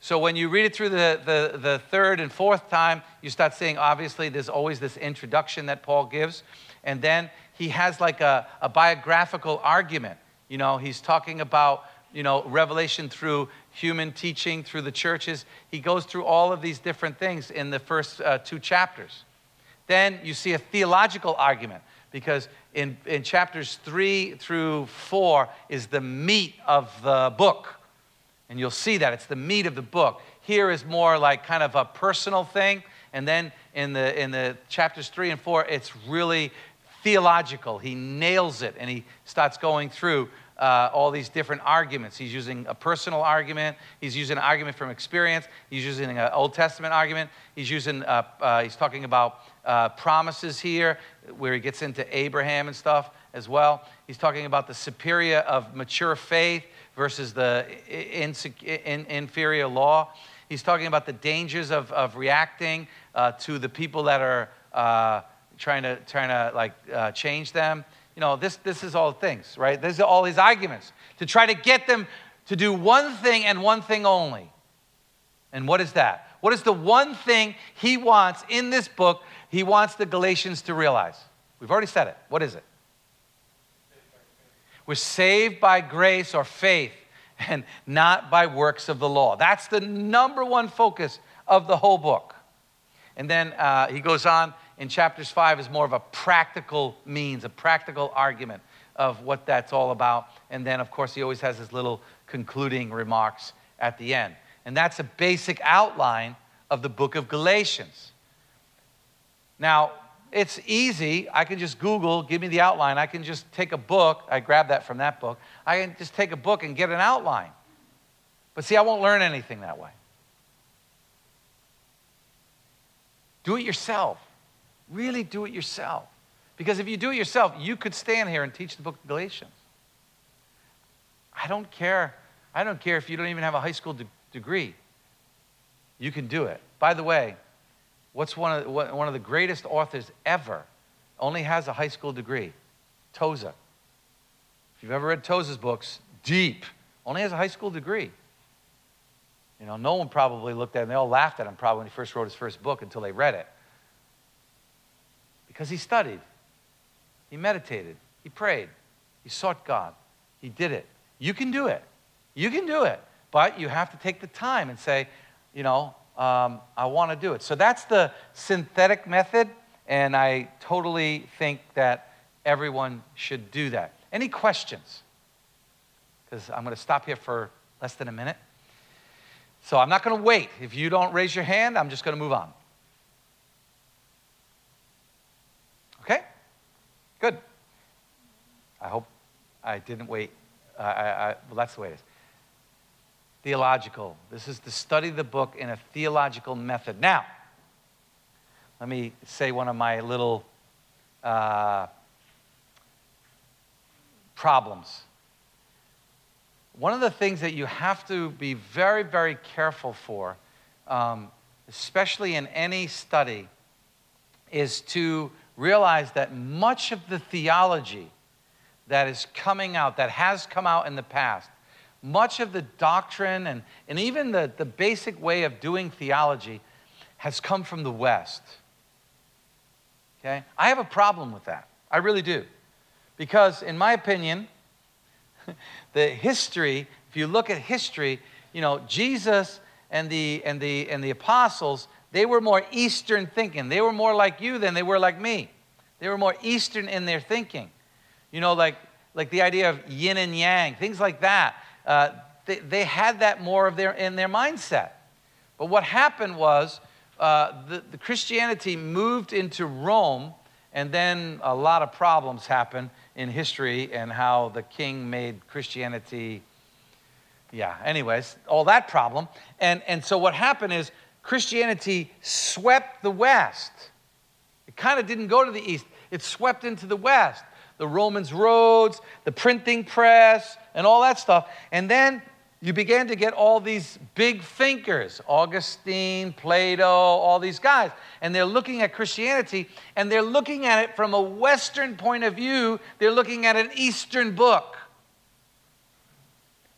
So when you read it through the, the, the third and fourth time, you start seeing obviously there's always this introduction that Paul gives. And then he has like a, a biographical argument. You know, he's talking about, you know, revelation through human teaching, through the churches. He goes through all of these different things in the first uh, two chapters. Then you see a theological argument because in, in chapters three through four is the meat of the book. And you'll see that it's the meat of the book. Here is more like kind of a personal thing. And then in the, in the chapters three and four, it's really theological. He nails it and he starts going through uh, all these different arguments. He's using a personal argument. He's using an argument from experience. He's using an Old Testament argument. He's using, uh, uh, he's talking about uh, promises here where he gets into Abraham and stuff as well. He's talking about the superior of mature faith versus the in, in, inferior law. He's talking about the dangers of, of reacting uh, to the people that are uh, trying to, trying to like uh, change them. You know, this, this is all things, right? These are all his arguments to try to get them to do one thing and one thing only. And what is that? What is the one thing he wants in this book he wants the Galatians to realize? We've already said it. What is it? We're saved by grace or faith and not by works of the law. That's the number one focus of the whole book. And then uh, he goes on in chapters five is more of a practical means, a practical argument of what that's all about. And then, of course, he always has his little concluding remarks at the end. And that's a basic outline of the book of Galatians. Now, it's easy. I can just Google, give me the outline. I can just take a book. I grab that from that book. I can just take a book and get an outline. But see, I won't learn anything that way. Do it yourself. Really do it yourself. Because if you do it yourself, you could stand here and teach the book of Galatians. I don't care. I don't care if you don't even have a high school de- degree. You can do it. By the way, what's one of, one of the greatest authors ever only has a high school degree? Tozer. If you've ever read Tozer's books, deep, only has a high school degree. You know, no one probably looked at him. They all laughed at him probably when he first wrote his first book until they read it. Because he studied, he meditated, he prayed, he sought God, he did it. You can do it. You can do it. But you have to take the time and say, you know, um, I want to do it. So that's the synthetic method, and I totally think that everyone should do that. Any questions? Because I'm going to stop here for less than a minute. So I'm not going to wait. If you don't raise your hand, I'm just going to move on. Okay? Good. I hope I didn't wait. I, I, well, that's the way it is. Theological. This is to study the book in a theological method. Now, let me say one of my little uh, problems. One of the things that you have to be very, very careful for, um, especially in any study, is to realize that much of the theology that is coming out, that has come out in the past, much of the doctrine and, and even the, the basic way of doing theology has come from the West. Okay? I have a problem with that. I really do. Because, in my opinion, the history, if you look at history, you know, Jesus and the, and the, and the apostles, they were more Eastern thinking. They were more like you than they were like me. They were more Eastern in their thinking. You know, like, like the idea of yin and yang, things like that. Uh, they, they had that more of their, in their mindset. But what happened was, uh, the, the Christianity moved into Rome, and then a lot of problems happened in history and how the king made Christianity, yeah, anyways, all that problem. And, and so what happened is Christianity swept the West. It kind of didn't go to the East, it swept into the West. The Romans' roads, the printing press, and all that stuff. And then you began to get all these big thinkers Augustine, Plato, all these guys. And they're looking at Christianity and they're looking at it from a Western point of view. They're looking at an Eastern book.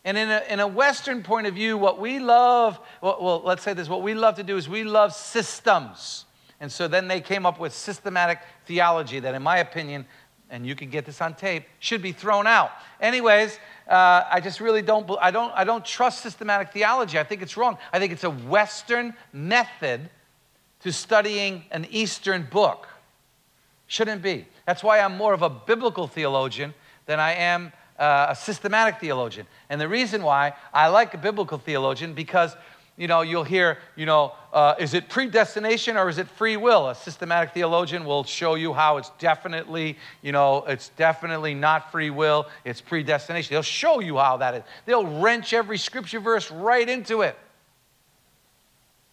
And in a, in a Western point of view, what we love, well, well, let's say this what we love to do is we love systems. And so then they came up with systematic theology that, in my opinion, and you can get this on tape, should be thrown out. Anyways, uh, I just really don't, I don't, I don't trust systematic theology. I think it's wrong. I think it's a Western method to studying an Eastern book. Shouldn't be. That's why I'm more of a biblical theologian than I am uh, a systematic theologian. And the reason why I like a biblical theologian because you know, you'll hear, you know, uh, is it predestination or is it free will? A systematic theologian will show you how it's definitely, you know, it's definitely not free will, it's predestination. They'll show you how that is. They'll wrench every scripture verse right into it.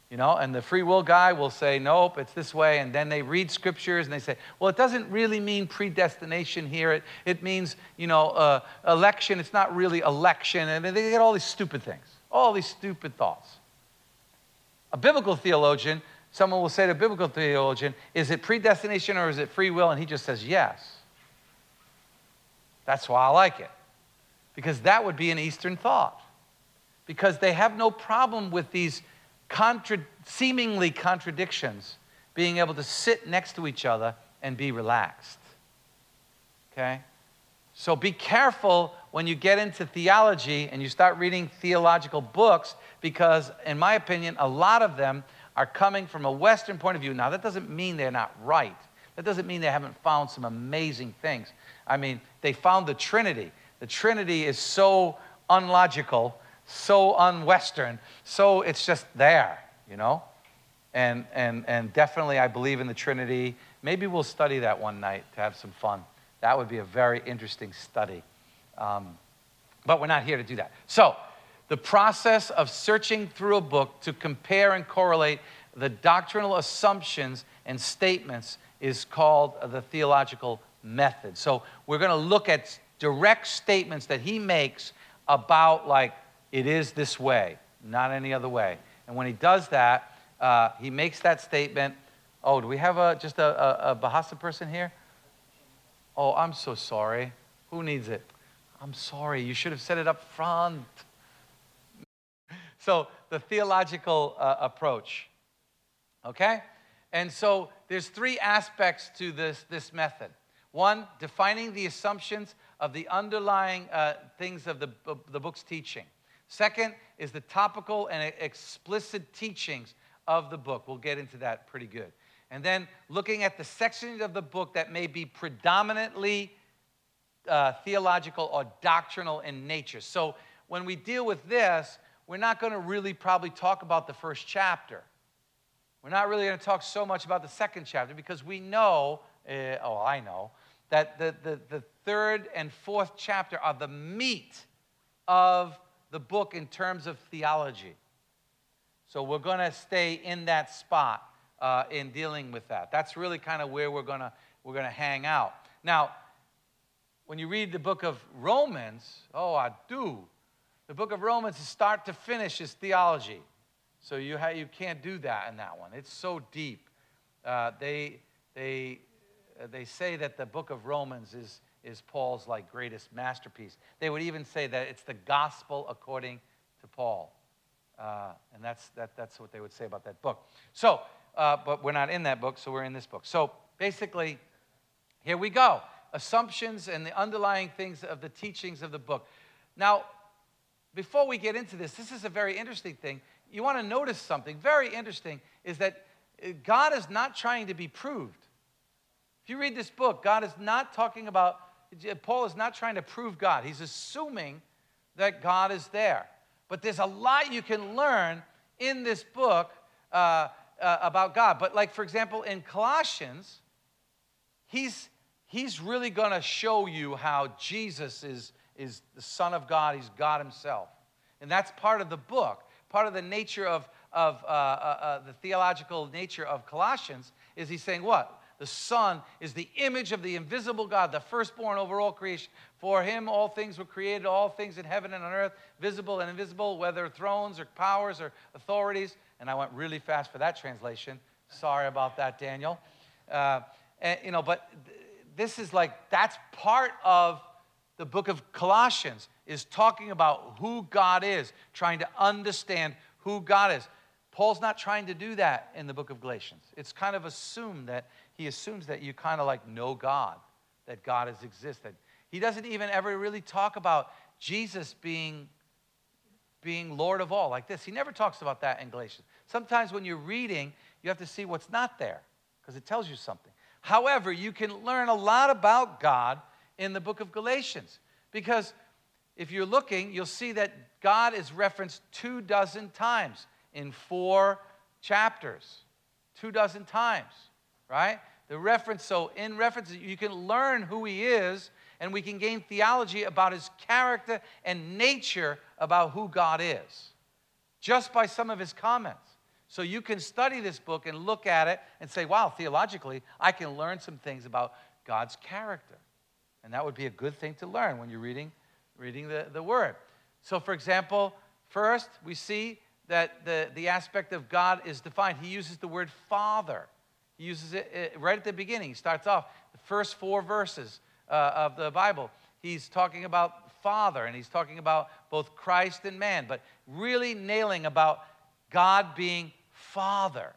You know, and the free will guy will say, nope, it's this way. And then they read scriptures and they say, well, it doesn't really mean predestination here. It, it means, you know, uh, election. It's not really election. And they get all these stupid things, all these stupid thoughts. A biblical theologian, someone will say to a biblical theologian, is it predestination or is it free will? And he just says yes. That's why I like it. Because that would be an Eastern thought. Because they have no problem with these contra- seemingly contradictions being able to sit next to each other and be relaxed. Okay? So be careful when you get into theology and you start reading theological books because, in my opinion, a lot of them are coming from a Western point of view. Now, that doesn't mean they're not right. That doesn't mean they haven't found some amazing things. I mean, they found the Trinity. The Trinity is so unlogical, so un-Western, so it's just there, you know? And, and, and definitely, I believe in the Trinity. Maybe we'll study that one night to have some fun. That would be a very interesting study. Um, but we're not here to do that. So, the process of searching through a book to compare and correlate the doctrinal assumptions and statements is called the theological method. So we're going to look at direct statements that he makes about, like, it is this way, not any other way. And when he does that, uh, he makes that statement. Oh, do we have a, just a, a, a Bahasa person here? Oh, I'm so sorry. Who needs it? I'm sorry. You should have said it up front. So, the theological uh, approach. Okay? And so, there's three aspects to this, this method. One, defining the assumptions of the underlying uh, things of the, of the book's teaching. Second is the topical and explicit teachings of the book. We'll get into that pretty good. And then looking at the sections of the book that may be predominantly uh, theological or doctrinal in nature. So when we deal with this, we're not going to really probably talk about the first chapter. We're not really going to talk so much about the second chapter because we know, uh, oh, I know, that the, the, the third and fourth chapter are the meat of the book in terms of theology. So we're going to stay in that spot uh, in dealing with that. That's really kind of where we're going to we're going to hang out. Now, when you read the book of Romans, oh, I do. The book of Romans, is start to finish, is theology. So you, ha- you can't do that in that one. It's so deep. Uh, they, they, uh, they say that the book of Romans is, is Paul's like greatest masterpiece. They would even say that it's the gospel according to Paul. Uh, and that's, that, that's what they would say about that book. So, uh, but we're not in that book, so we're in this book. So basically, here we go assumptions and the underlying things of the teachings of the book. Now, before we get into this, this is a very interesting thing. You want to notice something very interesting is that uh, God is not trying to be proved. If you read this book, God is not talking about, Paul is not trying to prove God. He's assuming that God is there. But there's a lot you can learn in this book uh, uh, about God. But, like, for example, in Colossians, he's, he's really going to show you how Jesus is, is the Son of God, he's God himself. And that's part of the book. Part of the nature of, of uh, uh, uh, the theological nature of Colossians is he's saying what? The Son is the image of the invisible God, the firstborn over all creation. For him, all things were created, all things in heaven and on earth, visible and invisible, whether thrones or powers or authorities. And I went really fast for that translation. Sorry about that, Daniel. Uh, and, you know, but th- this is like, that's part of the book of Colossians, is talking about who God is, trying to understand who God is. Paul's not trying to do that in the book of Galatians. It's kind of assumed that he assumes that you kind of like know God, that God has existed. He doesn't even ever really talk about Jesus being, being Lord of all like this. He never talks about that in Galatians. Sometimes when you're reading, you have to see what's not there because it tells you something. However, you can learn a lot about God in the book of Galatians because if you're looking, you'll see that God is referenced two dozen times in four chapters. Two dozen times, right? The reference, so in reference, you can learn who he is and we can gain theology about his character and nature about who God is just by some of his comments. So you can study this book and look at it and say, wow, theologically, I can learn some things about God's character. And that would be a good thing to learn when you're reading, reading the, the Word. So, for example, first, we see that the, the aspect of God is defined. He uses the word Father. He uses it uh, right at the beginning. He starts off the first four verses uh, of the Bible. He's talking about Father, and he's talking about both Christ and man, but really nailing about God being Father.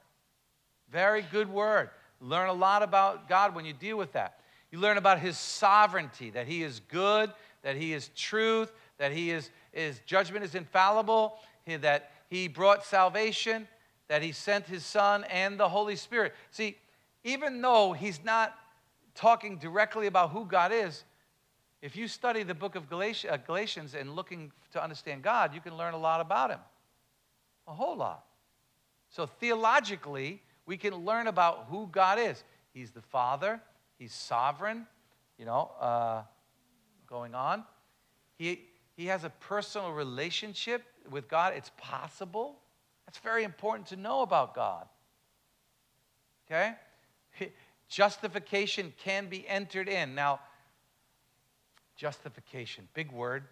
Very good word. Learn a lot about God when you deal with that. You learn about his sovereignty, that he is good, that he is truth, that he is his judgment is infallible, that he brought salvation, that he sent his son and the Holy Spirit. See, even though he's not talking directly about who God is, if you study the book of uh, Galatians and looking to understand God, you can learn a lot about him. A whole lot. So theologically, we can learn about who God is. He's the Father, He's sovereign, you know, uh, going on. He, he has a personal relationship with God. It's possible. That's very important to know about God. Okay? Justification can be entered in. Now, justification, big word.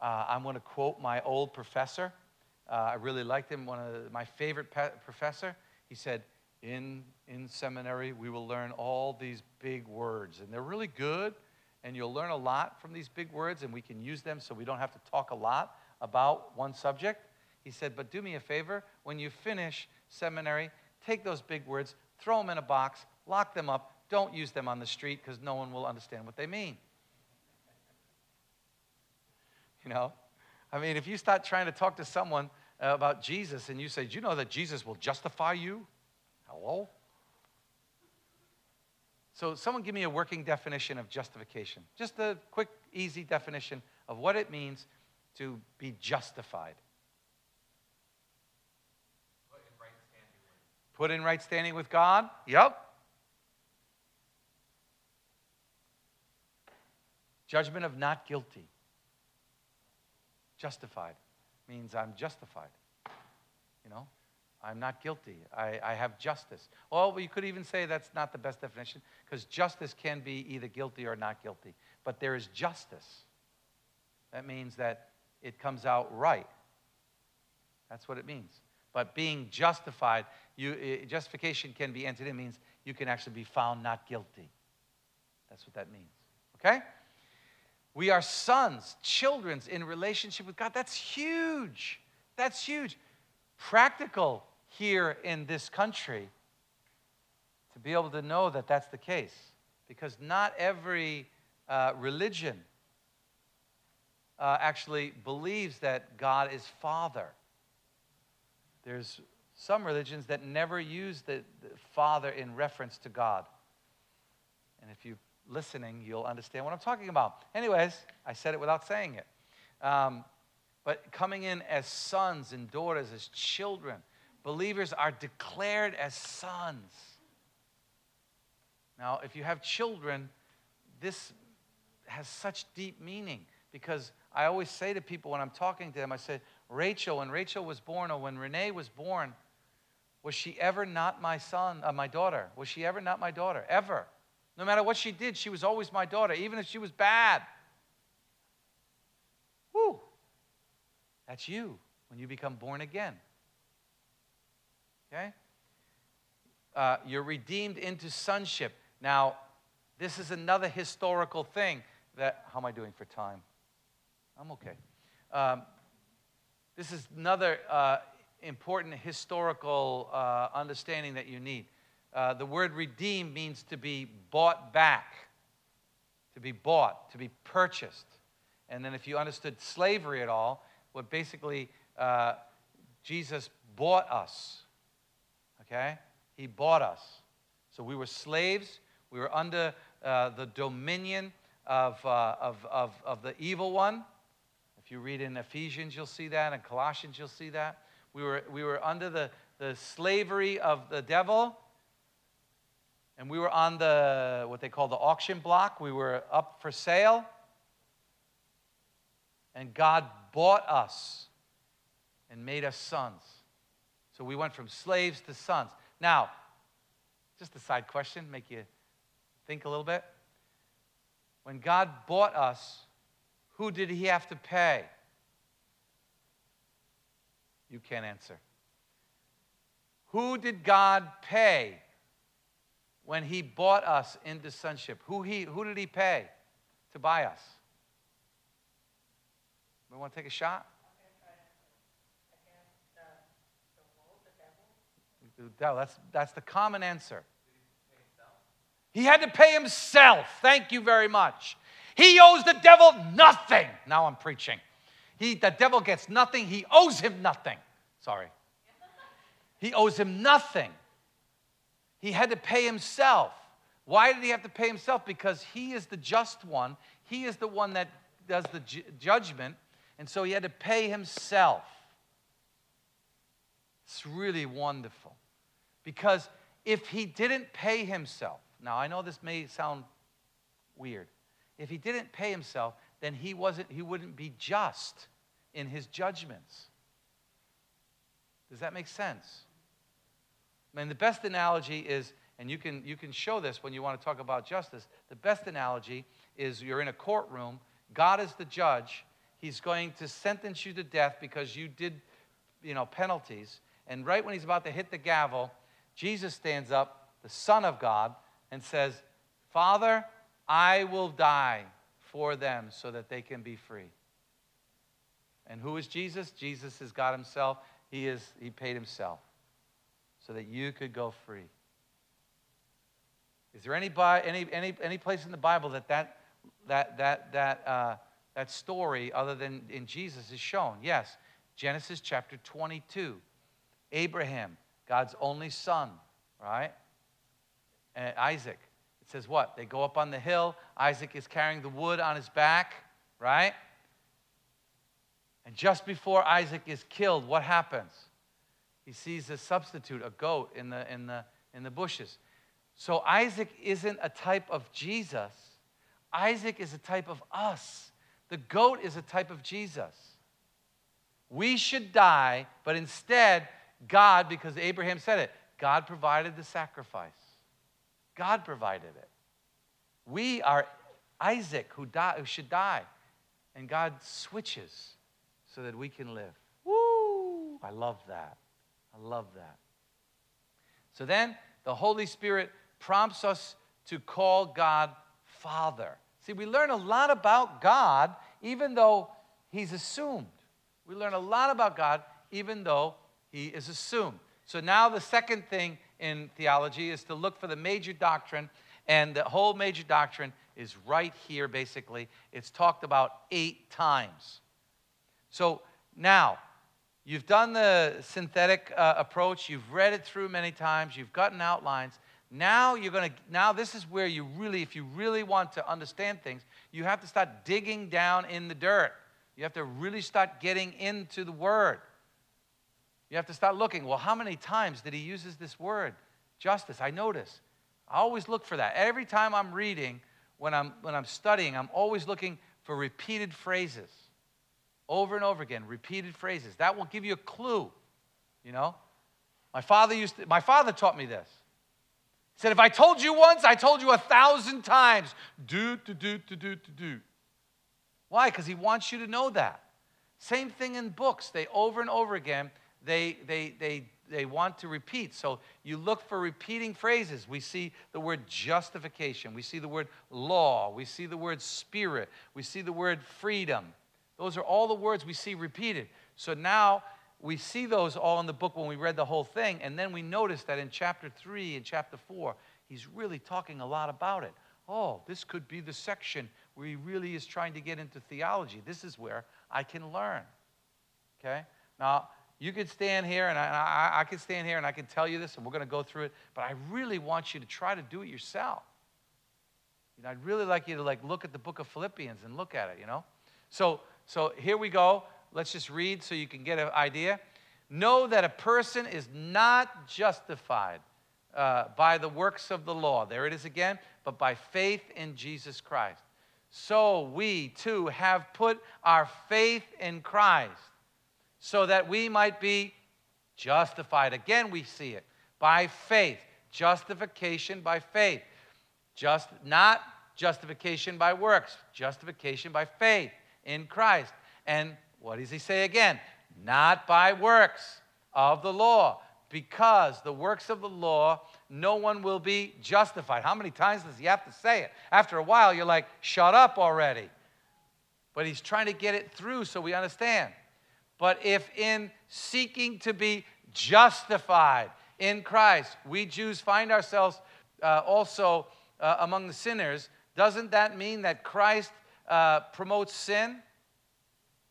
Uh, I'm going to quote my old professor. Uh, I really liked him, one of the, my favorite pe- professor. He said, in, in seminary, we will learn all these big words, and they're really good, and you'll learn a lot from these big words, and we can use them so we don't have to talk a lot about one subject. He said, But do me a favor, when you finish seminary, take those big words, throw them in a box, lock them up, don't use them on the street because no one will understand what they mean. You know? I mean, if you start trying to talk to someone about Jesus and you say, Do you know that Jesus will justify you? Hello? So, someone give me a working definition of justification. Just a quick, easy definition of what it means to be justified.
Put in right standing with.
Put in right standing with God? Yep. Judgment of not guilty. Justified means I'm justified. You know? I'm not guilty. I, I have justice. Oh, well, you could even say that's not the best definition because justice can be either guilty or not guilty. But there is justice. That means that it comes out right. That's what it means. But being justified, you, justification can be entered It means you can actually be found not guilty. That's what that means. Okay? We are sons, children in relationship with God. That's huge. That's huge. Practical here in this country to be able to know that that's the case. Because not every uh, religion uh, actually believes that God is Father. There's some religions that never use the, the Father in reference to God. And if you're listening, you'll understand what I'm talking about. Anyways, I said it without saying it. Um, but coming in as sons and daughters, as children, believers are declared as sons. Now, if you have children, this has such deep meaning because I always say to people when I'm talking to them, I say, Rachel, when Rachel was born or when Renee was born, was she ever not my son, uh, my daughter? Was she ever not my daughter? Ever. No matter what she did, she was always my daughter, even if she was bad. Woo! That's you when you become born again. Okay? Uh, you're redeemed into sonship. Now, this is another historical thing that, how am I doing for time? I'm okay. Um, this is another uh, important historical uh, understanding that you need. Uh, the word redeem means to be bought back, to be bought, to be purchased. And then if you understood slavery at all, what basically uh, Jesus bought us. Okay? He bought us. So we were slaves. We were under uh, the dominion of, uh, of, of, of the evil one. If you read in Ephesians, you'll see that. In Colossians, you'll see that. We were, we were under the, the slavery of the devil. And we were on the, what they call the auction block. We were up for sale. And God bought us and made us sons. So we went from slaves to sons. Now, just a side question, make you think a little bit. When God bought us, who did he have to pay? You can't answer. Who did God pay when he bought us into sonship? Who, he, who did he pay to buy us? We want to take a shot?
Against the, the world,
That's, that's the common answer. He had to pay himself. Thank you very much. He owes the devil nothing. Now I'm preaching. He, the devil gets nothing. He owes him nothing. Sorry. He owes him nothing. He had to pay himself. Why did he have to pay himself? Because he is the just one. He is the one that does the ju- judgment. And so he had to pay himself. It's really wonderful. Because if he didn't pay himself, now I know this may sound weird. If he didn't pay himself, then he wasn't he wouldn't be just in his judgments. Does that make sense? I mean, the best analogy is, and you can you can show this when you want to talk about justice. The best analogy is you're in a courtroom, God is the judge, he's going to sentence you to death because you did, you know, penalties. And right when he's about to hit the gavel, Jesus stands up, the Son of God, and says, Father, I will die for them so that they can be free. And who is Jesus? Jesus is God Himself. He, is, he paid Himself so that you could go free. Is there any, any, any, any place in the Bible that that, that, that, that, uh, that story, other than in Jesus, is shown? Yes. Genesis chapter 22. Abraham, God's only son, right? And Isaac. It says what? They go up on the hill. Isaac is carrying the wood on his back, right? And just before Isaac is killed, what happens? He sees a substitute, a goat, in the, in the, in the bushes. So Isaac isn't a type of Jesus. Isaac is a type of us. The goat is a type of Jesus. We should die, but instead, God, because Abraham said it, God provided the sacrifice. God provided it. We are Isaac who, die, who should die, and God switches so that we can live. Woo! I love that. I love that. So then, the Holy Spirit prompts us to call God Father. See, we learn a lot about God even though He's assumed. We learn a lot about God even though He is assumed. So now the second thing in theology is to look for the major doctrine, and the whole major doctrine is right here, basically. It's talked about eight times. So now, you've done the synthetic uh, approach, you've read it through many times, you've gotten outlines. Now you're going to now this is where you really if you really want to understand things, you have to start digging down in the dirt. You have to really start getting into the word. You have to start looking. Well, how many times did he uses this word, justice? I notice. I always look for that. Every time I'm reading, when I'm when I'm studying, I'm always looking for repeated phrases. Over and over again, repeated phrases. That will give you a clue. You know? My father used to, my father taught me this. He said, if I told you once, I told you a thousand times. Do, do, do, do, do, do, do. Why? Because he wants you to know that. Same thing in books. They over and over again, they, they, they, they want to repeat. So you look for repeating phrases. We see the word justification. We see the word law. We see the word spirit. We see the word freedom. Those are all the words we see repeated. So now we see those all in the book when we read the whole thing. And then we notice that in chapter 3 and chapter 4, he's really talking a lot about it. Oh, this could be the section where he really is trying to get into theology. This is where I can learn. Okay? Now, you could stand here, and I, I, I could stand here and I can tell you this, and we're going to go through it, but I really want you to try to do it yourself. You know, I'd really like you to like look at the book of Philippians and look at it, you know? So, so here we go. Let's just read so you can get an idea. Know that a person is not justified uh, by the works of the law. There it is again, but by faith in Jesus Christ. So we too have put our faith in Christ so that we might be justified. Again, we see it by faith. Justification by faith. Just not justification by works, justification by faith in Christ. And what does he say again? Not by works of the law, because the works of the law, no one will be justified. How many times does he have to say it? After a while, you're like, shut up already. But he's trying to get it through so we understand. But if in seeking to be justified in Christ, we Jews find ourselves uh, also uh, among the sinners, doesn't that mean that Christ uh, promotes sin?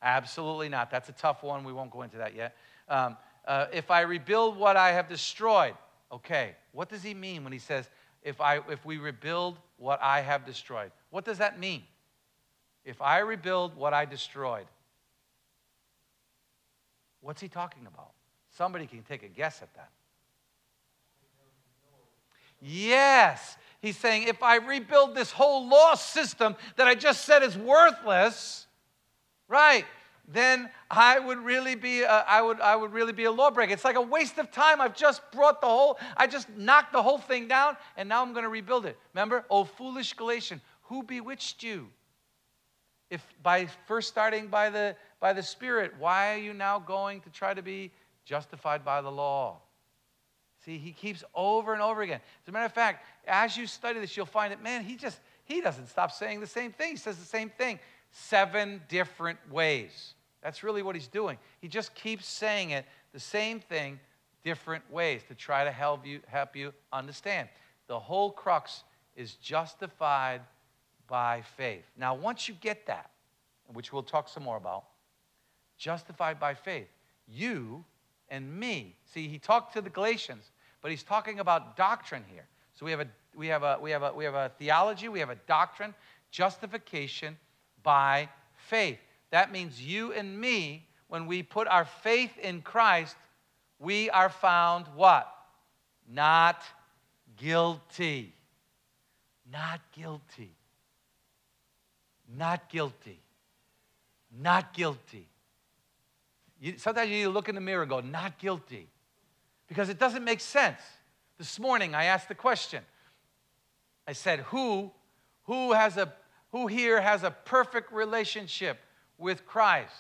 Absolutely not. That's a tough one. We won't go into that yet. Um, uh, if I rebuild what I have destroyed, okay, what does he mean when he says, if, I, if we rebuild what I have destroyed? What does that mean? If I rebuild what I destroyed, what's he talking about? Somebody can take a guess at that. Yes. He's saying, if I rebuild this whole law system that I just said is worthless, right, then I would really be a, I would I would really be a lawbreaker. It's like a waste of time. I've just brought the whole I just knocked the whole thing down and now I'm going to rebuild it. Remember, oh foolish Galatian, who bewitched you? If by first starting by the by the Spirit, why are you now going to try to be justified by the law? See, he keeps over and over again. As a matter of fact, as you study this, you'll find that, man, he just, he doesn't stop saying the same thing. He says the same thing seven different ways. That's really what he's doing. He just keeps saying it, the same thing, different ways to try to help you, help you understand. The whole crux is justified by faith. Now, once you get that, which we'll talk some more about, justified by faith, you and me. See, he talked to the Galatians, but he's talking about doctrine here. So we have a we have a we have a we have a theology, we have a doctrine, justification by faith. That means you and me, when we put our faith in Christ, we are found what? Not guilty. Not guilty. Not guilty. Not guilty. You, sometimes you need to look in the mirror and go, not guilty. Because it doesn't make sense. This morning I asked the question. I said, who, who, has a, who here has a perfect relationship with Christ?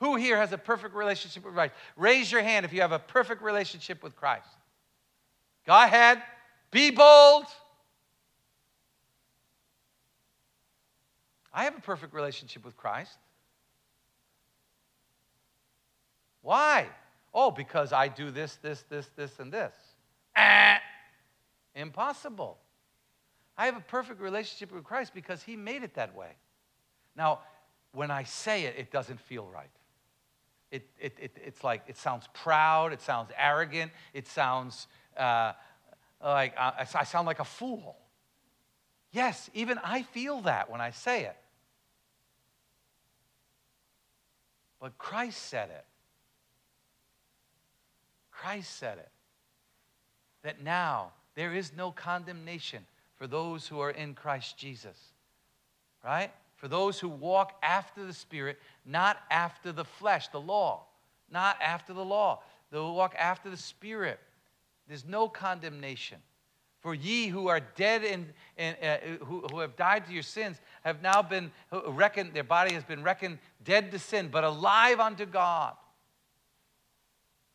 Who here has a perfect relationship with Christ? Raise your hand if you have a perfect relationship with Christ. Go ahead. Be bold. I have a perfect relationship with Christ. Why? Oh, because I do this, this, this, this, and this. Ah, impossible. I have a perfect relationship with Christ because He made it that way. Now, when I say it, it doesn't feel right. It, it, it, it's like it sounds proud, it sounds arrogant, it sounds uh, like uh, I sound like a fool. Yes, even I feel that when I say it. But Christ said it. Christ said it. That now there is no condemnation for those who are in Christ Jesus. Right? For those who walk after the Spirit, not after the flesh, the law. Not after the law. They walk after the Spirit. There's no condemnation. For ye who are dead and, uh, who, who have died to your sins have now been reckoned, their body has been reckoned dead to sin, but alive unto God.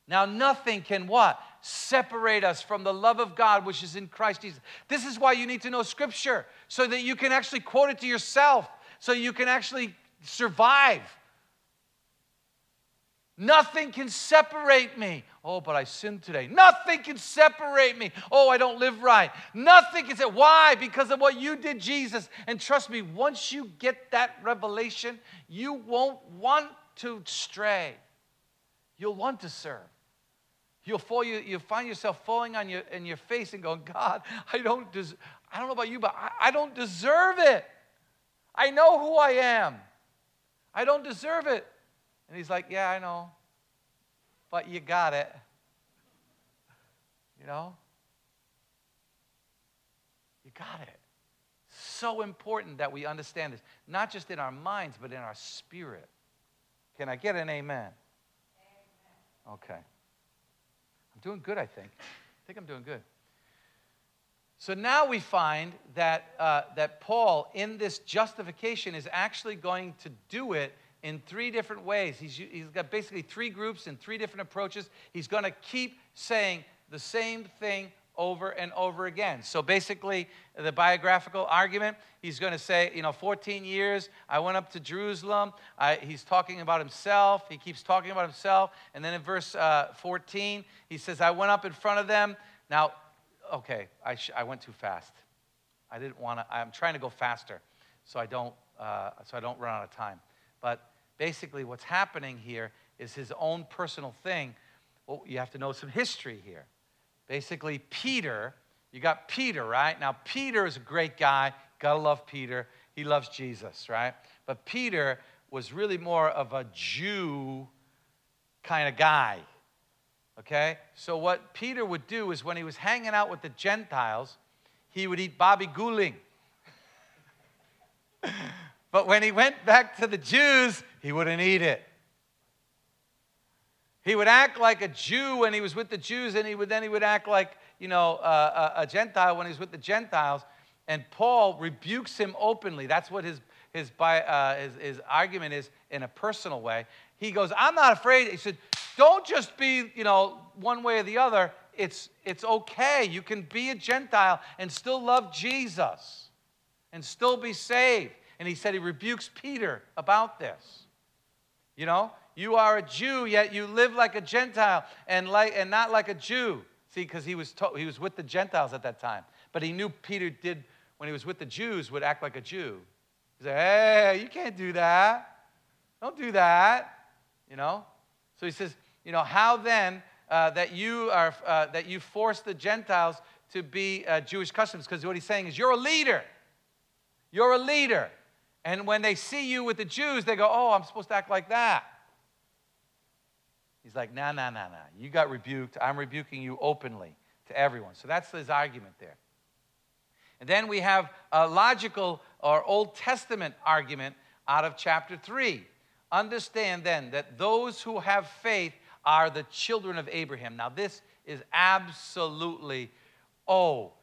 Now, nothing can what? Separate us from the love of God which is in Christ Jesus. This is why you need to know Scripture, so that you can actually quote it to yourself, so you can actually survive. Nothing can separate me. Oh, but I sinned today. Nothing can separate me. Oh, I don't live right. Nothing can say. Why? Because of what you did, Jesus. And trust me, once you get that revelation, you won't want to stray. You'll want to serve. You'll fall. You, you'll find yourself falling on your in your face and going, God, I don't. Des- I don't know about you, but I, I don't deserve it. I know who I am. I don't deserve it. And he's like, Yeah, I know. But you got it. You know? You got it. So important that we understand this, not just in our minds, but in our spirit. Can I get an amen? amen. Okay. I'm doing good, I think. I think I'm doing good. So now we find that, uh, that Paul, in this justification, is actually going to do it in three different ways. He's, he's got basically three groups and three different approaches. He's going to keep saying the same thing over and over again. So basically, the biographical argument, he's going to say, you know, 14 years, I went up to Jerusalem. I, he's talking about himself. He keeps talking about himself. And then in verse uh, 14, he says, I went up in front of them. Now, okay, I, sh- I went too fast. I didn't want to, I'm trying to go faster so I don't, uh, so I don't run out of time. But basically, what's happening here is his own personal thing. Well, you have to know some history here. Basically, Peter, you got Peter, right? Now, Peter is a great guy. Gotta love Peter. He loves Jesus, right? But Peter was really more of a Jew kind of guy. Okay? So, what Peter would do is when he was hanging out with the Gentiles, he would eat babi guling. but when he went back to the Jews, he wouldn't eat it. He would act like a Jew when he was with the Jews, and he would then he would act like you know uh, a, a Gentile when he was with the Gentiles. And Paul rebukes him openly. That's what his his, uh, his his argument is in a personal way. He goes, "I'm not afraid." He said, "Don't just be you know one way or the other. It's it's okay. You can be a Gentile and still love Jesus, and still be saved." And he said he rebukes Peter about this. You know, you are a Jew, yet you live like a Gentile and, like, and not like a Jew. See, because he, was to- he was with the Gentiles at that time. But he knew Peter did, when he was with the Jews, would act like a Jew. He said, hey, you can't do that. Don't do that. You know? So he says, you know, how then uh, that, you are, uh, that you force the Gentiles to be uh, Jewish customs? Because what he's saying is, you're a leader. You're a leader. And when they see you with the Jews, they go, oh, I'm supposed to act like that. He's like, nah, nah, nah, nah. You got rebuked. I'm rebuking you openly to everyone. So that's his argument there. And then we have a logical or Old Testament argument out of chapter 3. Understand then that those who have faith are the children of Abraham. Now, this is absolutely, oh,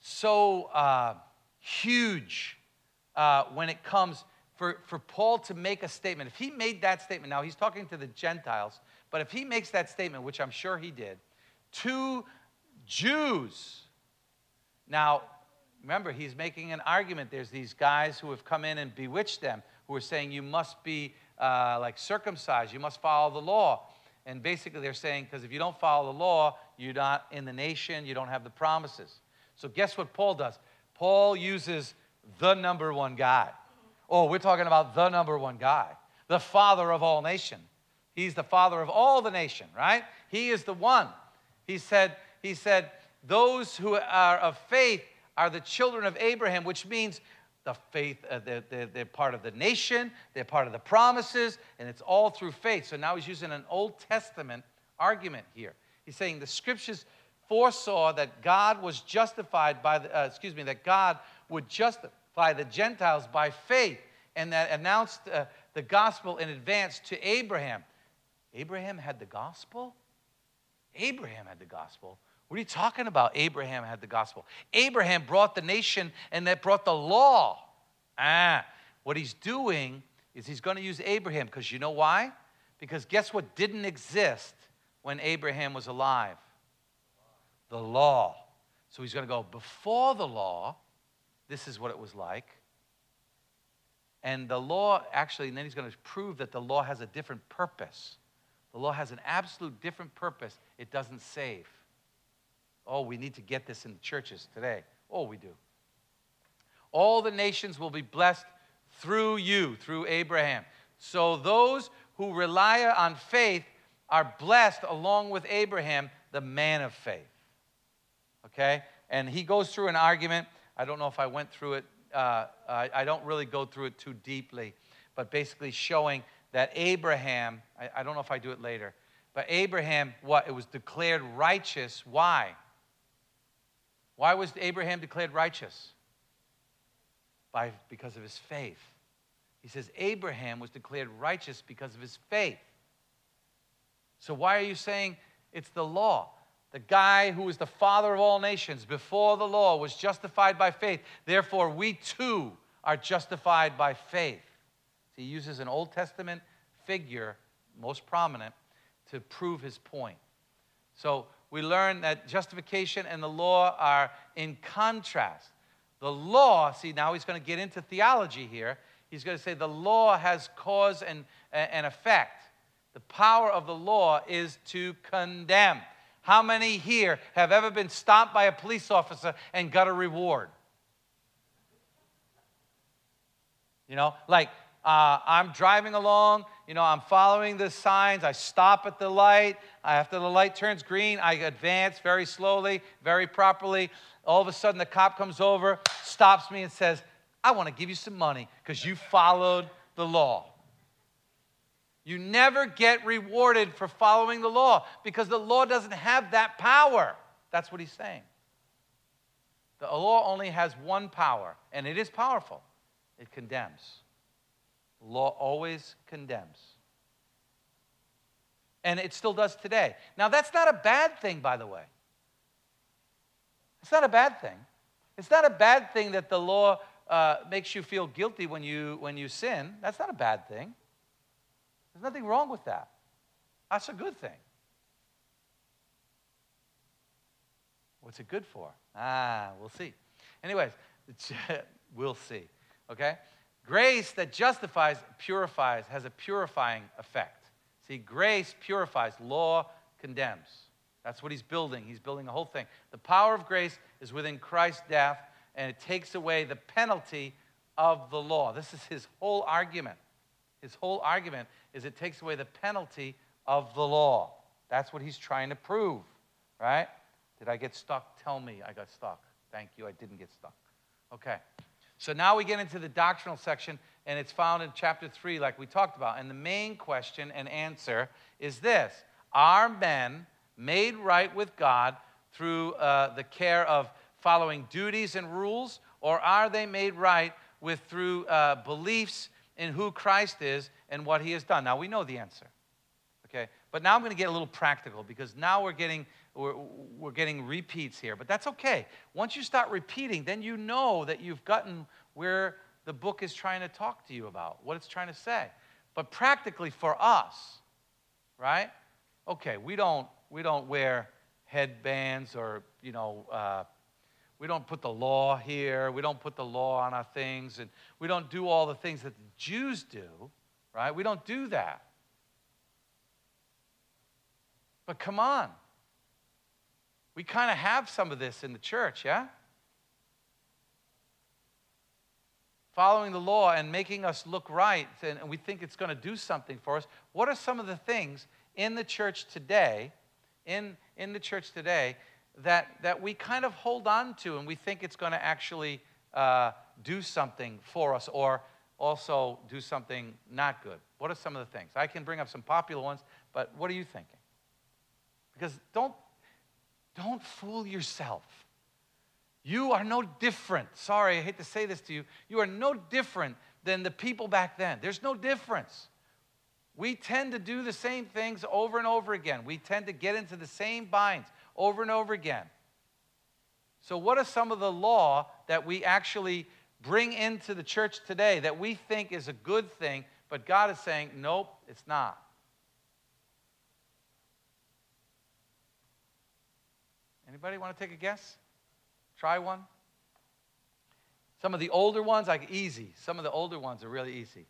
so uh, huge uh, when it comes for, for Paul to make a statement, if he made that statement, now he's talking to the Gentiles, but if he makes that statement, which I'm sure he did, to Jews, now remember, he's making an argument. There's these guys who have come in and bewitched them, who are saying you must be uh, like circumcised, you must follow the law. And basically, they're saying, because if you don't follow the law, you're not in the nation, you don't have the promises. So, guess what Paul does? Paul uses the number one guy. Oh, we're talking about the number one guy, the father of all nation. He's the father of all the nation, right? He is the one. He said, he said, those who are of faith are the children of Abraham, which means the faith, uh, they're, they're, they're, part of the nation, they're part of the promises, and it's all through faith. So now he's using an Old Testament argument here. He's saying the scriptures foresaw that God was justified by the, uh, excuse me, that God would justify the Gentiles by faith and that announced uh, the gospel in advance to Abraham. Abraham had the gospel? Abraham had the gospel. What are you talking about? Abraham had the gospel. Abraham brought the nation and that brought the law. Ah, what he's doing is he's going to use Abraham because you know why? Because guess what didn't exist when Abraham was alive? The law. So he's going to go before the law, this is what it was like. And the law, actually, and then he's going to prove that the law has a different purpose. The law has an absolute different purpose. It doesn't save. Oh, we need to get this in the churches today. Oh, we do. All the nations will be blessed through you, through Abraham. So those who rely on faith are blessed along with Abraham, the man of faith. Okay? And he goes through an argument. I don't know if I went through it, uh, I, I, don't really go through it too deeply, but basically showing that Abraham, I, I don't know if I do it later, but Abraham, what? It was declared righteous. Why? Why was Abraham declared righteous? By, because of his faith. He says Abraham was declared righteous because of his faith. So, why are you saying it's the law? The guy who was the father of all nations before the law was justified by faith. Therefore, we too are justified by faith. he uses an Old Testament figure, most prominent, to prove his point. So, we learn that justification and the law are in contrast. The law, see, now he's going to get into theology here. He's going to say the law has cause and, and effect. The power of the law is to condemn. How many here have ever been stopped by a police officer and got a reward? You know, like uh, I'm driving along, you know, I'm following the signs, I stop at the light. After the light turns green, I advance very slowly, very properly. All of a sudden, the cop comes over, stops me, and says, I want to give you some money because you followed the law. You never get rewarded for following the law because the law doesn't have that power. That's what he's saying. The law only has one power, and it is powerful it condemns. Law always condemns. And it still does today. Now, that's not a bad thing, by the way. It's not a bad thing. It's not a bad thing that the law uh, makes you feel guilty when you, when you sin. That's not a bad thing. There's nothing wrong with that. That's a good thing. What's it good for? Ah, we'll see. Anyways, we'll see. Okay? Grace that justifies, purifies, has a purifying effect. See, grace purifies, law condemns. That's what he's building. He's building a whole thing. The power of grace is within Christ's death, and it takes away the penalty of the law. This is his whole argument. His whole argument is it takes away the penalty of the law. That's what he's trying to prove, right? Did I get stuck? Tell me I got stuck. Thank you, I didn't get stuck. Okay. So now we get into the doctrinal section, and it's found in chapter 3, like we talked about. And the main question and answer is this Are men made right with God through uh, the care of following duties and rules, or are they made right with through uh, beliefs in who Christ is and what he has done? Now we know the answer. Okay? But now I'm going to get a little practical because now we're getting we're, we're getting repeats here, but that's okay. Once you start repeating, then you know that you've gotten where the book is trying to talk to you about, what it's trying to say. But practically for us, right? Okay, we don't we don't wear headbands or you know uh, we don't put the law here. We don't put the law on our things. And we don't do all the things that the Jews do, right? We don't do that. But come on. We kind of have some of this in the church, yeah? Following the law and making us look right, and we think it's going to do something for us. What are some of the things in the church today, in, in the church today, that, that we kind of hold on to and we think it's going to actually uh, do something for us or also do something not good? What are some of the things? I can bring up some popular ones, but what are you thinking? Because don't, don't fool yourself. You are no different. Sorry, I hate to say this to you. You are no different than the people back then. There's no difference. We tend to do the same things over and over again. We tend to get into the same binds over and over again. So, what are some of the law that we actually bring into the church today that we think is a good thing, but God is saying, nope, it's not? Anybody want to take a guess? Try one? Some of the older ones, like easy. Some of the older ones are really easy.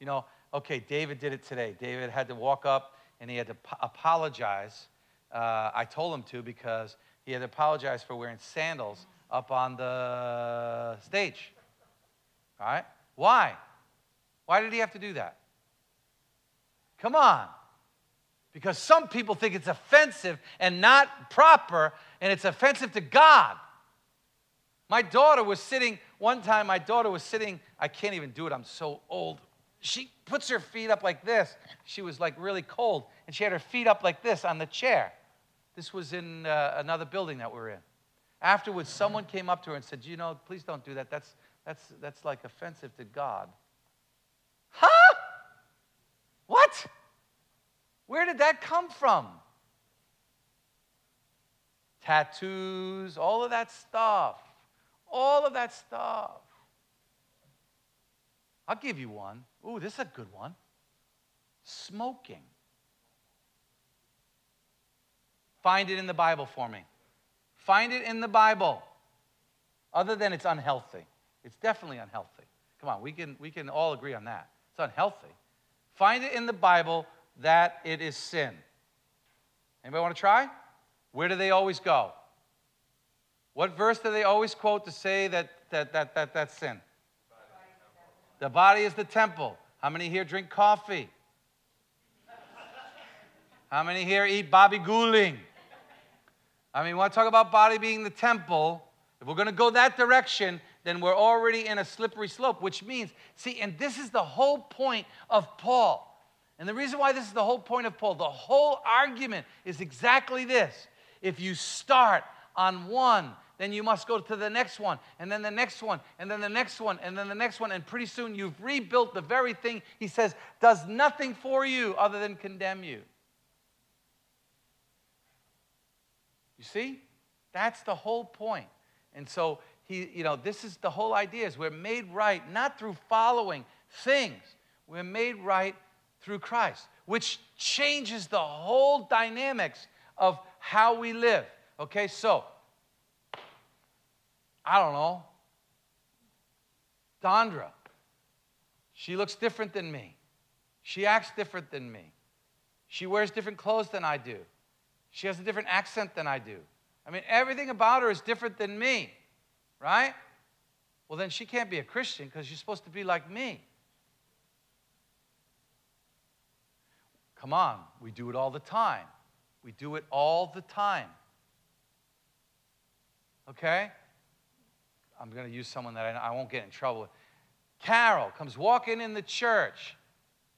You know, okay, David did it today. David had to walk up and he had to apologize. Uh, I told him to because he had to apologize for wearing sandals up on the stage. All right? Why? Why did he have to do that? Come on. Because some people think it's offensive and not proper, and it's offensive to God. My daughter was sitting, one time, my daughter was sitting, I can't even do it, I'm so old. She puts her feet up like this. She was like really cold, and she had her feet up like this on the chair. This was in uh, another building that we're in. Afterwards, someone came up to her and said, You know, please don't do that. That's, that's, that's like offensive to God. Huh? What? Where did that come from? Tattoos, all of that stuff. All of that stuff. I'll give you one. Ooh, this is a good one. Smoking. Find it in the Bible for me. Find it in the Bible. Other than it's unhealthy. It's definitely unhealthy. Come on, we can, we can all agree on that. It's unhealthy. Find it in the Bible that it is sin. Anybody want to try? Where do they always go? What verse do they always quote to say that, that, that, that that's sin? The body is the temple. How many here drink coffee? How many here eat babi guling? I mean, want to talk about body being the temple? If we're going to go that direction, then we're already in a slippery slope, which means, see, and this is the whole point of Paul. And the reason why this is the whole point of Paul, the whole argument is exactly this. If you start on one, then you must go to the next one, and then the next one, and then the next one, and then the next one, and pretty soon you've rebuilt the very thing he says does nothing for you other than condemn you. You see? That's the whole point. And so he, you know, this is the whole idea is we're made right not through following things. We're made right through Christ, which changes the whole dynamics of how we live. Okay, so I don't know. Dondra, she looks different than me. She acts different than me. She wears different clothes than I do. She has a different accent than I do. I mean, everything about her is different than me, right? Well, then she can't be a Christian because she's supposed to be like me. Come on, we do it all the time. We do it all the time. Okay? I'm going to use someone that I, I won't get in trouble with. Carol comes walking in the church,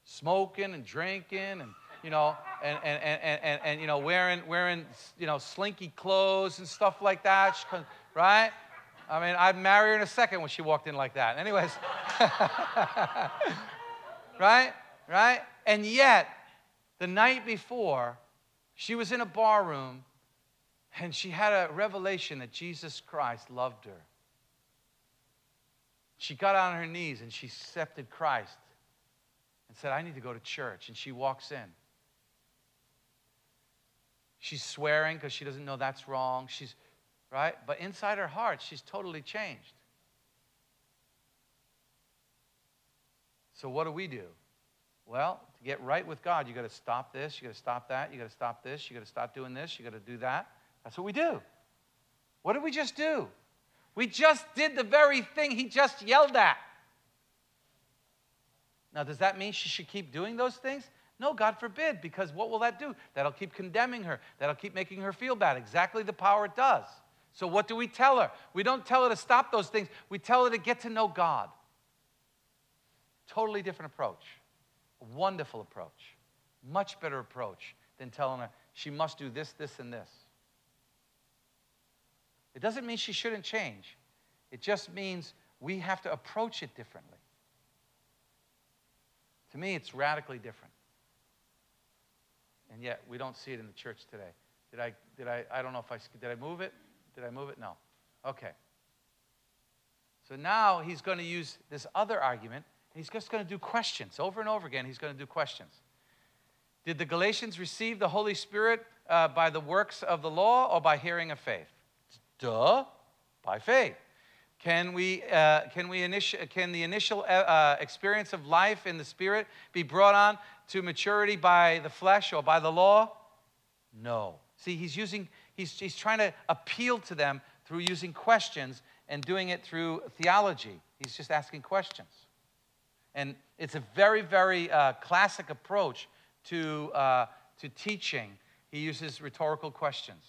smoking and drinking and you know, and, and, and, and, and, you know, wearing, wearing, you know, slinky clothes and stuff like that, right? I mean, I'd marry her in a second when she walked in like that. Anyways, right? Right? And yet, the night before, she was in a bar room and she had a revelation that Jesus Christ loved her. She got on her knees and she accepted Christ and said, I need to go to church. And she walks in. She's swearing because she doesn't know that's wrong. She's, right? But inside her heart, she's totally changed. So, what do we do? Well, to get right with God, you got to stop this, you got to stop that, you got to stop this, you got to stop doing this, you got to do that. That's what we do. What did we just do? We just did the very thing he just yelled at. Now, does that mean she should keep doing those things? No, God forbid, because what will that do? That'll keep condemning her. That'll keep making her feel bad. Exactly the power it does. So, what do we tell her? We don't tell her to stop those things, we tell her to get to know God. Totally different approach. Wonderful approach. Much better approach than telling her, she must do this, this, and this. It doesn't mean she shouldn't change, it just means we have to approach it differently. To me, it's radically different. And yet, we don't see it in the church today. Did I, did I, I don't know if I, did I move it? Did I move it? No. Okay. So now he's going to use this other argument, he's just going to do questions. Over and over again, he's going to do questions. Did the Galatians receive the Holy Spirit uh, by the works of the law or by hearing of faith? Duh, by faith. Can, we, uh, can, we initi- can the initial uh, uh, experience of life in the Spirit be brought on to maturity by the flesh or by the law? No. See, he's using, he's, he's trying to appeal to them through using questions and doing it through theology. He's just asking questions. And it's a very, very uh, classic approach to, uh, to teaching. He uses rhetorical questions.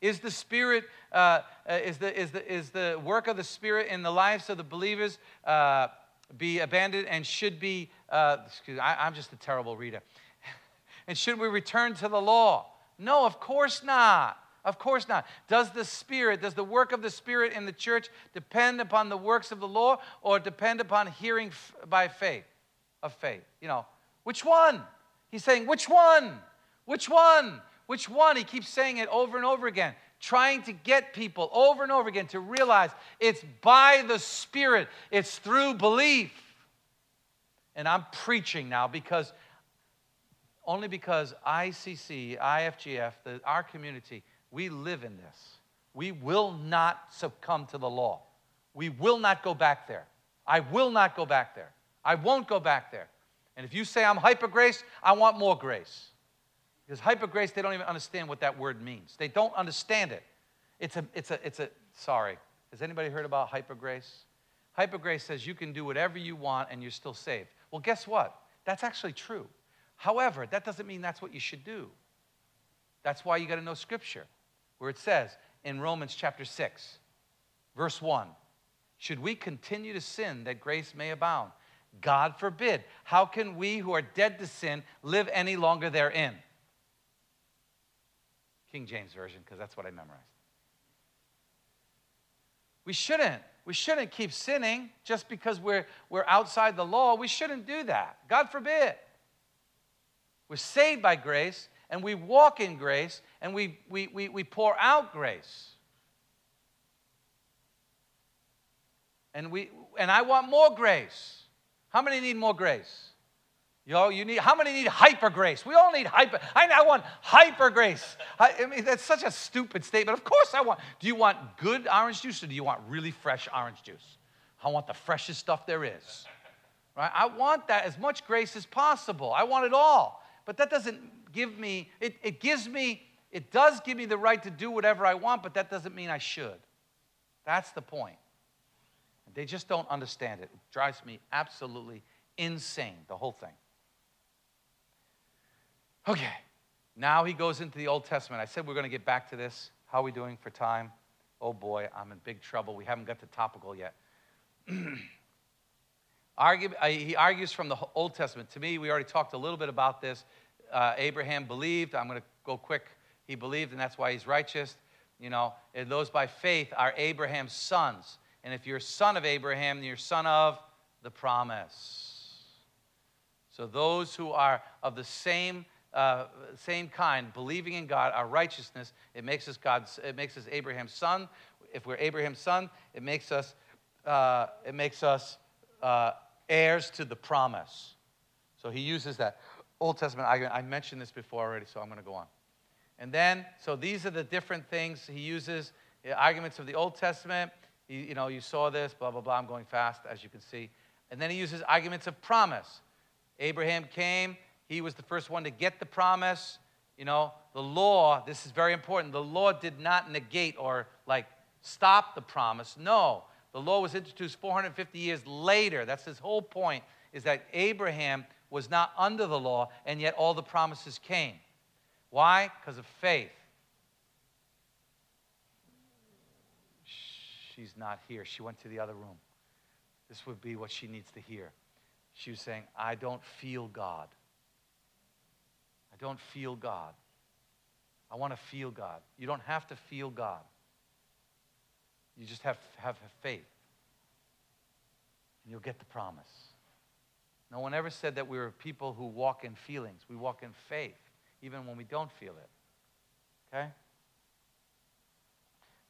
Is the Spirit, uh, uh, is, the, is, the, is the work of the Spirit in the lives of the believers uh, be abandoned and should be, uh, excuse me, I, I'm just a terrible reader. and should we return to the law? No, of course not. Of course not. Does the Spirit, does the work of the Spirit in the church depend upon the works of the law or depend upon hearing f- by faith, of faith? You know, which one? He's saying, which one? Which one? Which one? He keeps saying it over and over again, trying to get people over and over again to realize it's by the Spirit, it's through belief. And I'm preaching now because only because ICC, IFGF, the, our community, we live in this. We will not succumb to the law. We will not go back there. I will not go back there. I won't go back there. And if you say I'm hyper grace, I want more grace. Because hyper grace, they don't even understand what that word means. They don't understand it. It's a, it's a, it's a, sorry. Has anybody heard about hyper grace? Hyper grace says you can do whatever you want and you're still saved. Well, guess what? That's actually true. However, that doesn't mean that's what you should do. That's why you got to know Scripture, where it says in Romans chapter 6, verse 1 Should we continue to sin that grace may abound? God forbid. How can we who are dead to sin live any longer therein? King James Version, because that's what I memorized. We shouldn't. We shouldn't keep sinning just because we're, we're outside the law. We shouldn't do that. God forbid. We're saved by grace, and we walk in grace, and we, we, we, we pour out grace. And, we, and I want more grace. How many need more grace? Yo, you need how many need hyper grace? We all need hyper. I, I want hyper grace. I, I, mean, that's such a stupid statement. Of course, I want. Do you want good orange juice or do you want really fresh orange juice? I want the freshest stuff there is. Right? I want that as much grace as possible. I want it all. But that doesn't give me. It, it gives me. It does give me the right to do whatever I want, but that doesn't mean I should. That's the point. They just don't understand it. It drives me absolutely insane. The whole thing. Okay, now he goes into the Old Testament. I said we're going to get back to this. How are we doing for time? Oh boy, I'm in big trouble. We haven't got to topical yet. Uh, he argues from the Old Testament. To me, we already talked a little bit about this. Uh, Abraham believed. I'm going to go quick. He believed, and that's why he's righteous. You know, those by faith are Abraham's sons. And if you're a son of Abraham, you're son of the promise. So those who are of the same uh, same kind, believing in God, our righteousness, it makes us God's, it makes us Abraham's son. If we're Abraham's son, it makes us, uh, it makes us uh, heirs to the promise. So he uses that Old Testament argument. I mentioned this before already, so I'm going to go on. And then, so these are the different things he uses. Arguments of the Old Testament. You, you know, you saw this, blah, blah, blah. I'm going fast, as you can see. And then he uses arguments of promise. Abraham came, he was the first one to get the promise. You know, the law, this is very important. The law did not negate or like stop the promise. No, the law was introduced 450 years later. That's his whole point, is that Abraham was not under the law, and yet all the promises came. Why? Because of faith. She's not here. She went to the other room. This would be what she needs to hear. She was saying, I don't feel God. Don't feel God. I want to feel God. You don't have to feel God. You just have have faith. And you'll get the promise. No one ever said that we were people who walk in feelings. We walk in faith, even when we don't feel it. Okay?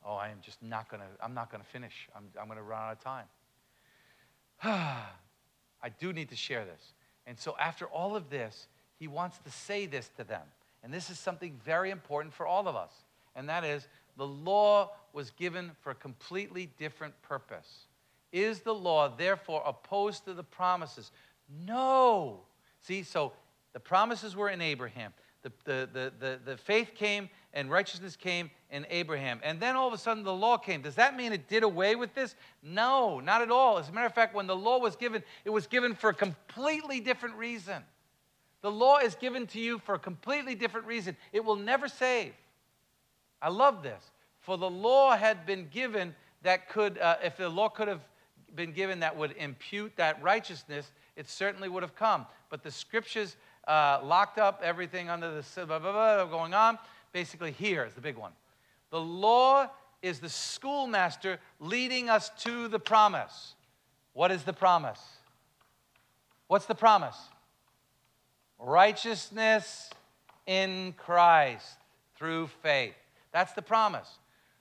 Oh, I am just not going to, I'm not going to finish. I'm, I'm going to run out of time. I do need to share this. And so, after all of this, he wants to say this to them. And this is something very important for all of us. And that is the law was given for a completely different purpose. Is the law therefore opposed to the promises? No. See, so the promises were in Abraham. The, the, the, the, the faith came and righteousness came in Abraham. And then all of a sudden the law came. Does that mean it did away with this? No, not at all. As a matter of fact, when the law was given, it was given for a completely different reason. The law is given to you for a completely different reason. It will never save. I love this. For the law had been given that could, uh, if the law could have been given that would impute that righteousness, it certainly would have come. But the scriptures uh, locked up everything under the blah, blah, blah, going on. Basically, here is the big one. The law is the schoolmaster leading us to the promise. What is the promise? What's the promise? Righteousness in Christ through faith. That's the promise.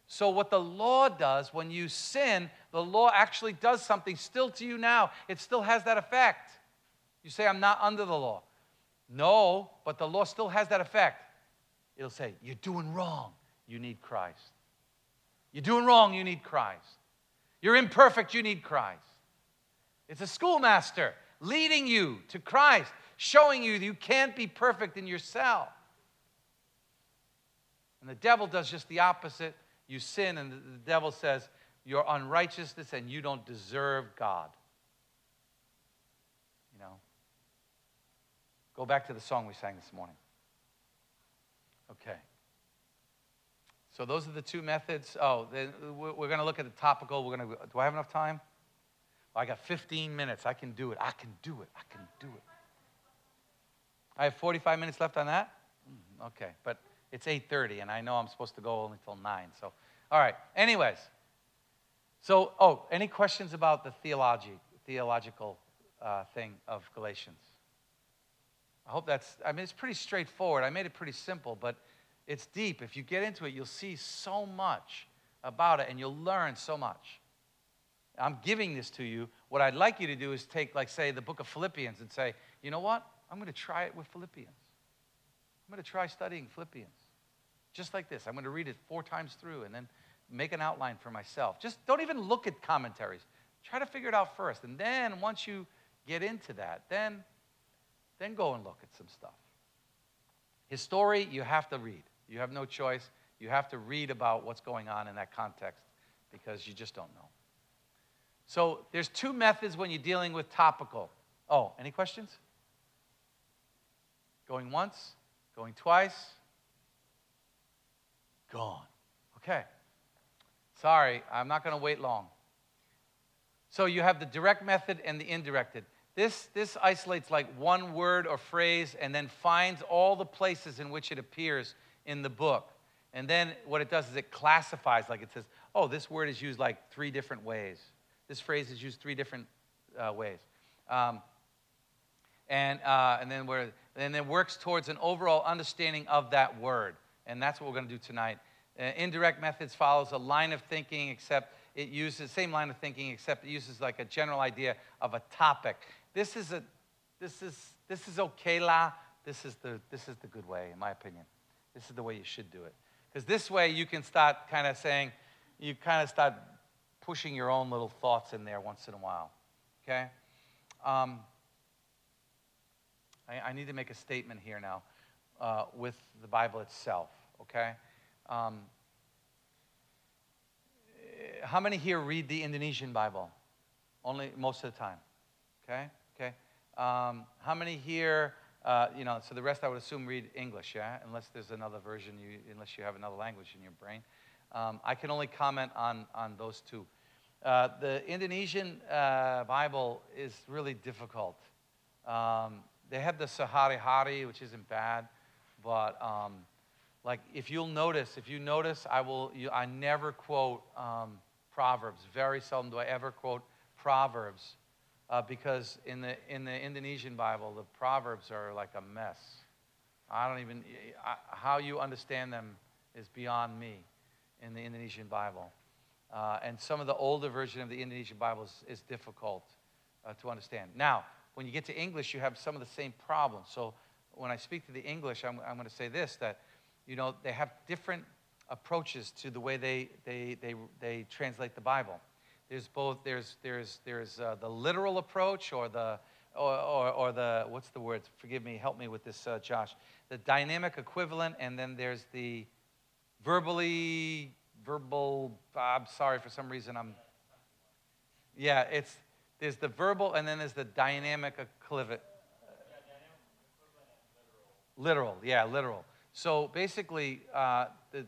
So, what the law does when you sin, the law actually does something still to you now. It still has that effect. You say, I'm not under the law. No, but the law still has that effect. It'll say, You're doing wrong. You need Christ. You're doing wrong. You need Christ. You're imperfect. You need Christ. It's a schoolmaster leading you to Christ, showing you that you can't be perfect in yourself. And the devil does just the opposite. You sin, and the devil says, You're unrighteousness, and you don't deserve God. You know? Go back to the song we sang this morning. Okay. So those are the two methods. Oh, we're going to look at the topical. We're going to. Do I have enough time? I got 15 minutes. I can do it. I can do it. I can do it. I have 45 minutes left on that. Mm, okay, but it's 8:30, and I know I'm supposed to go only till nine. So, all right. Anyways, so oh, any questions about the theology, theological uh, thing of Galatians? I hope that's. I mean, it's pretty straightforward. I made it pretty simple, but it's deep. If you get into it, you'll see so much about it, and you'll learn so much. I'm giving this to you. What I'd like you to do is take, like, say, the book of Philippians and say, you know what? I'm going to try it with Philippians. I'm going to try studying Philippians. Just like this. I'm going to read it four times through and then make an outline for myself. Just don't even look at commentaries. Try to figure it out first. And then once you get into that, then, then go and look at some stuff. His story, you have to read. You have no choice. You have to read about what's going on in that context because you just don't know. So there's two methods when you're dealing with topical. Oh, any questions? Going once, going twice, gone. Okay. Sorry, I'm not going to wait long. So you have the direct method and the indirected. This, this isolates like one word or phrase and then finds all the places in which it appears in the book. And then what it does is it classifies, like it says, oh, this word is used like three different ways. This phrase is used three different uh, ways. Um, and, uh, and, then where, and then works towards an overall understanding of that word. And that's what we're going to do tonight. Uh, indirect methods follows a line of thinking, except it uses same line of thinking, except it uses like a general idea of a topic. This is a, this is this is okay la. This is the this is the good way, in my opinion. This is the way you should do it, because this way you can start kind of saying, you kind of start pushing your own little thoughts in there once in a while. Okay. Um, I, I, need to make a statement here now uh, with the Bible itself. Okay. Um, how many here read the Indonesian Bible? Only most of the time. Okay? Okay. Um, how many here, uh, you know, so the rest I would assume read English, yeah? Unless there's another version, you, unless you have another language in your brain. Um, I can only comment on, on those two. Uh, the Indonesian uh, Bible is really difficult. Um, they have the Sehari Hari, which isn't bad, but um, Like if you'll notice, if you notice, I will. You, I never quote um, Proverbs. Very seldom do I ever quote Proverbs, uh, because in the in the Indonesian Bible, the Proverbs are like a mess. I don't even I, how you understand them is beyond me in the Indonesian Bible, uh, and some of the older version of the Indonesian Bible is, is difficult uh, to understand. Now, when you get to English, you have some of the same problems. So when I speak to the English, I'm, I'm going to say this that you know, they have different approaches to the way they, they, they, they translate the Bible. There's both, there's, there's, there's uh, the literal approach or the, or, or, or, the, what's the word? Forgive me, help me with this, uh, Josh. The dynamic equivalent, and then there's the verbally, verbal, I'm sorry, for some reason I'm, yeah, it's, there's the verbal, and then there's the dynamic equivalent. Literal, yeah, literal. So basically, uh, the,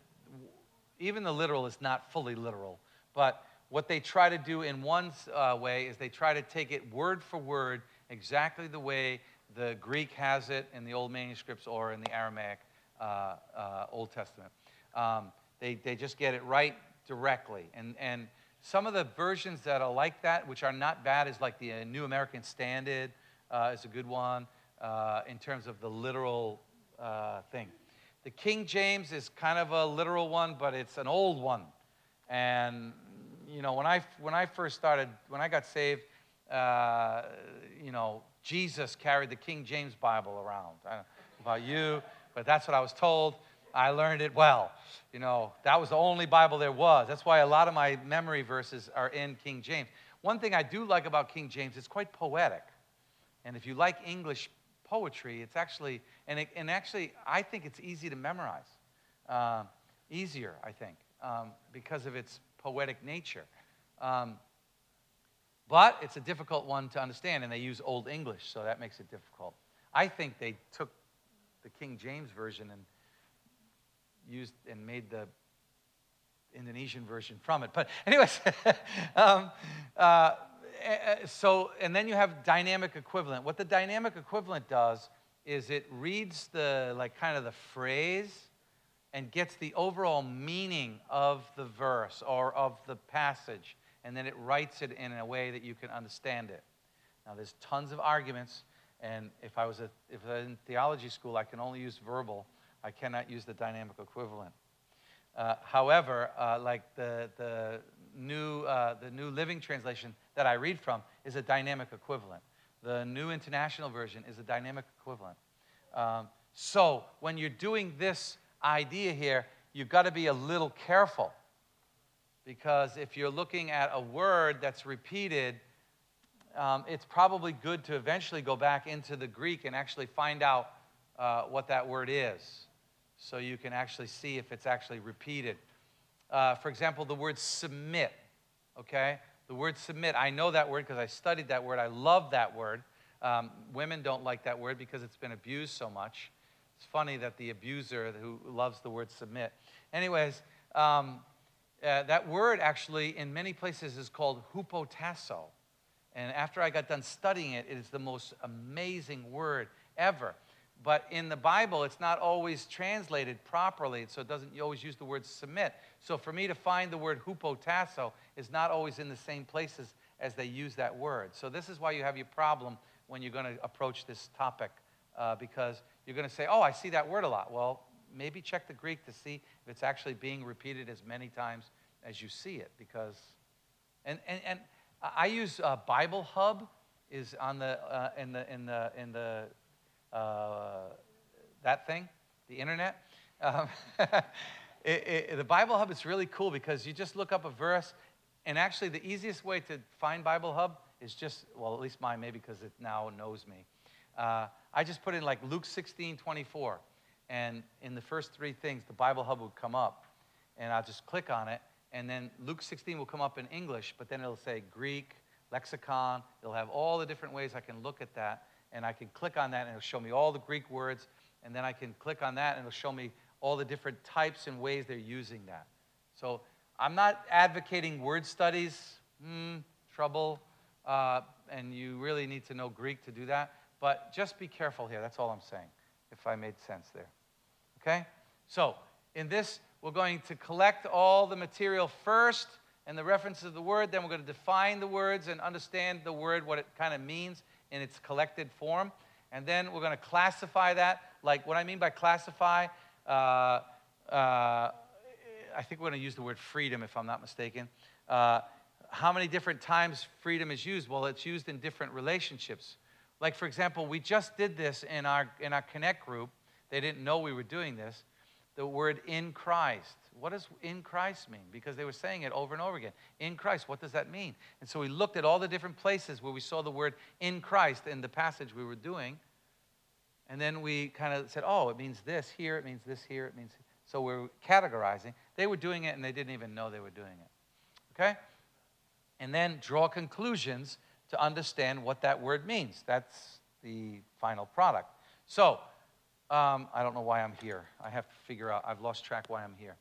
even the literal is not fully literal, but what they try to do in one uh, way is they try to take it word for word exactly the way the Greek has it in the old manuscripts or in the Aramaic uh, uh Old Testament. Um, they, they just get it right directly. And, and some of the versions that are like that, which are not bad, is like the uh, New American Standard uh, is a good one in terms of the literal thing. The King James is kind of a literal one, but it's an old one. And, you know, when I, when I first started, when I got saved, uh, you know, Jesus carried the King James Bible around. I don't know about you, but that's what I was told. I learned it well. You know, that was the only Bible there was. That's why a lot of my memory verses are in King James. One thing I do like about King James, it's quite poetic. And if you like English poetry. It's actually, and, it, and actually, I think it's easy to memorize. Uh, easier, I think, um, because of its poetic nature. Um, but it's a difficult one to understand, and they use Old English, so that makes it difficult. I think they took the King James version and used and made the Indonesian version from it. But, anyways, um, uh, so, and then you have dynamic equivalent. What the dynamic equivalent does is it reads the, like, kind of the phrase and gets the overall meaning of the verse or of the passage, and then it writes it in a way that you can understand it. Now, there's tons of arguments, and if I was, a, if I was in theology school, I can only use verbal. I cannot use the dynamic equivalent. Uh, however, uh, like the, the, new, uh, the New Living Translation that I read from is a dynamic equivalent. The New International Version is a dynamic equivalent. Um, so when you're doing this idea here, you've got to be a little careful. Because if you're looking at a word that's repeated, um, it's probably good to eventually go back into the Greek and actually find out uh, what that word is so you can actually see if it's actually repeated. Uh, for example, the word submit, okay? The word submit, I know that word because I studied that word. I love that word. Um, women don't like that word because it's been abused so much. It's funny that the abuser who loves the word submit. Anyways, um, uh, that word actually in many places is called hupotasso. And after I got done studying it, it is the most amazing word ever. But in the Bible, it's not always translated properly, so it doesn't always use the word submit. So for me to find the word hupotasso is not always in the same places as they use that word. So this is why you have your problem when you're going to approach this topic, uh, because you're going to say, oh, I see that word a lot. Well, maybe check the Greek to see if it's actually being repeated as many times as you see it, because, and, and, and I use uh, Bible Hub is on the, uh, in the, in the, in the, uh, that thing, the internet. Um, it, it, the Bible Hub is really cool because you just look up a verse, and actually, the easiest way to find Bible Hub is just, well, at least mine, maybe because it now knows me. Uh, I just put in like Luke 16, 24, and in the first three things, the Bible Hub would come up, and I'll just click on it, and then Luke 16 will come up in English, but then it'll say Greek, lexicon. It'll have all the different ways I can look at that and I can click on that and it'll show me all the Greek words, and then I can click on that and it'll show me all the different types and ways they're using that. So I'm not advocating word studies, hmm, trouble, uh, and you really need to know Greek to do that, but just be careful here. That's all I'm saying, if I made sense there. Okay? So, in this, we're going to collect all the material first and the references of the word. Then we're going to define the words and understand the word, what it kind of means in its collected form. And then we're going to classify that. Like, what I mean by classify, uh, uh, I think we're going to use the word freedom if I'm not mistaken. Uh, how many different times freedom is used? Well, it's used in different relationships. Like, for example, we just did this in our, in our Connect group. They didn't know we were doing this. The word in Christ. What does in Christ mean? Because they were saying it over and over again. In Christ, what does that mean? And so we looked at all the different places where we saw the word in Christ in the passage we were doing. And then we kind of said, oh, it means this here, it means this here, it means. So we're categorizing. They were doing it and they didn't even know they were doing it. Okay? And then draw conclusions to understand what that word means. That's the final product. So, um, I don't know why I'm here. I have to figure out, I've lost track why I'm here.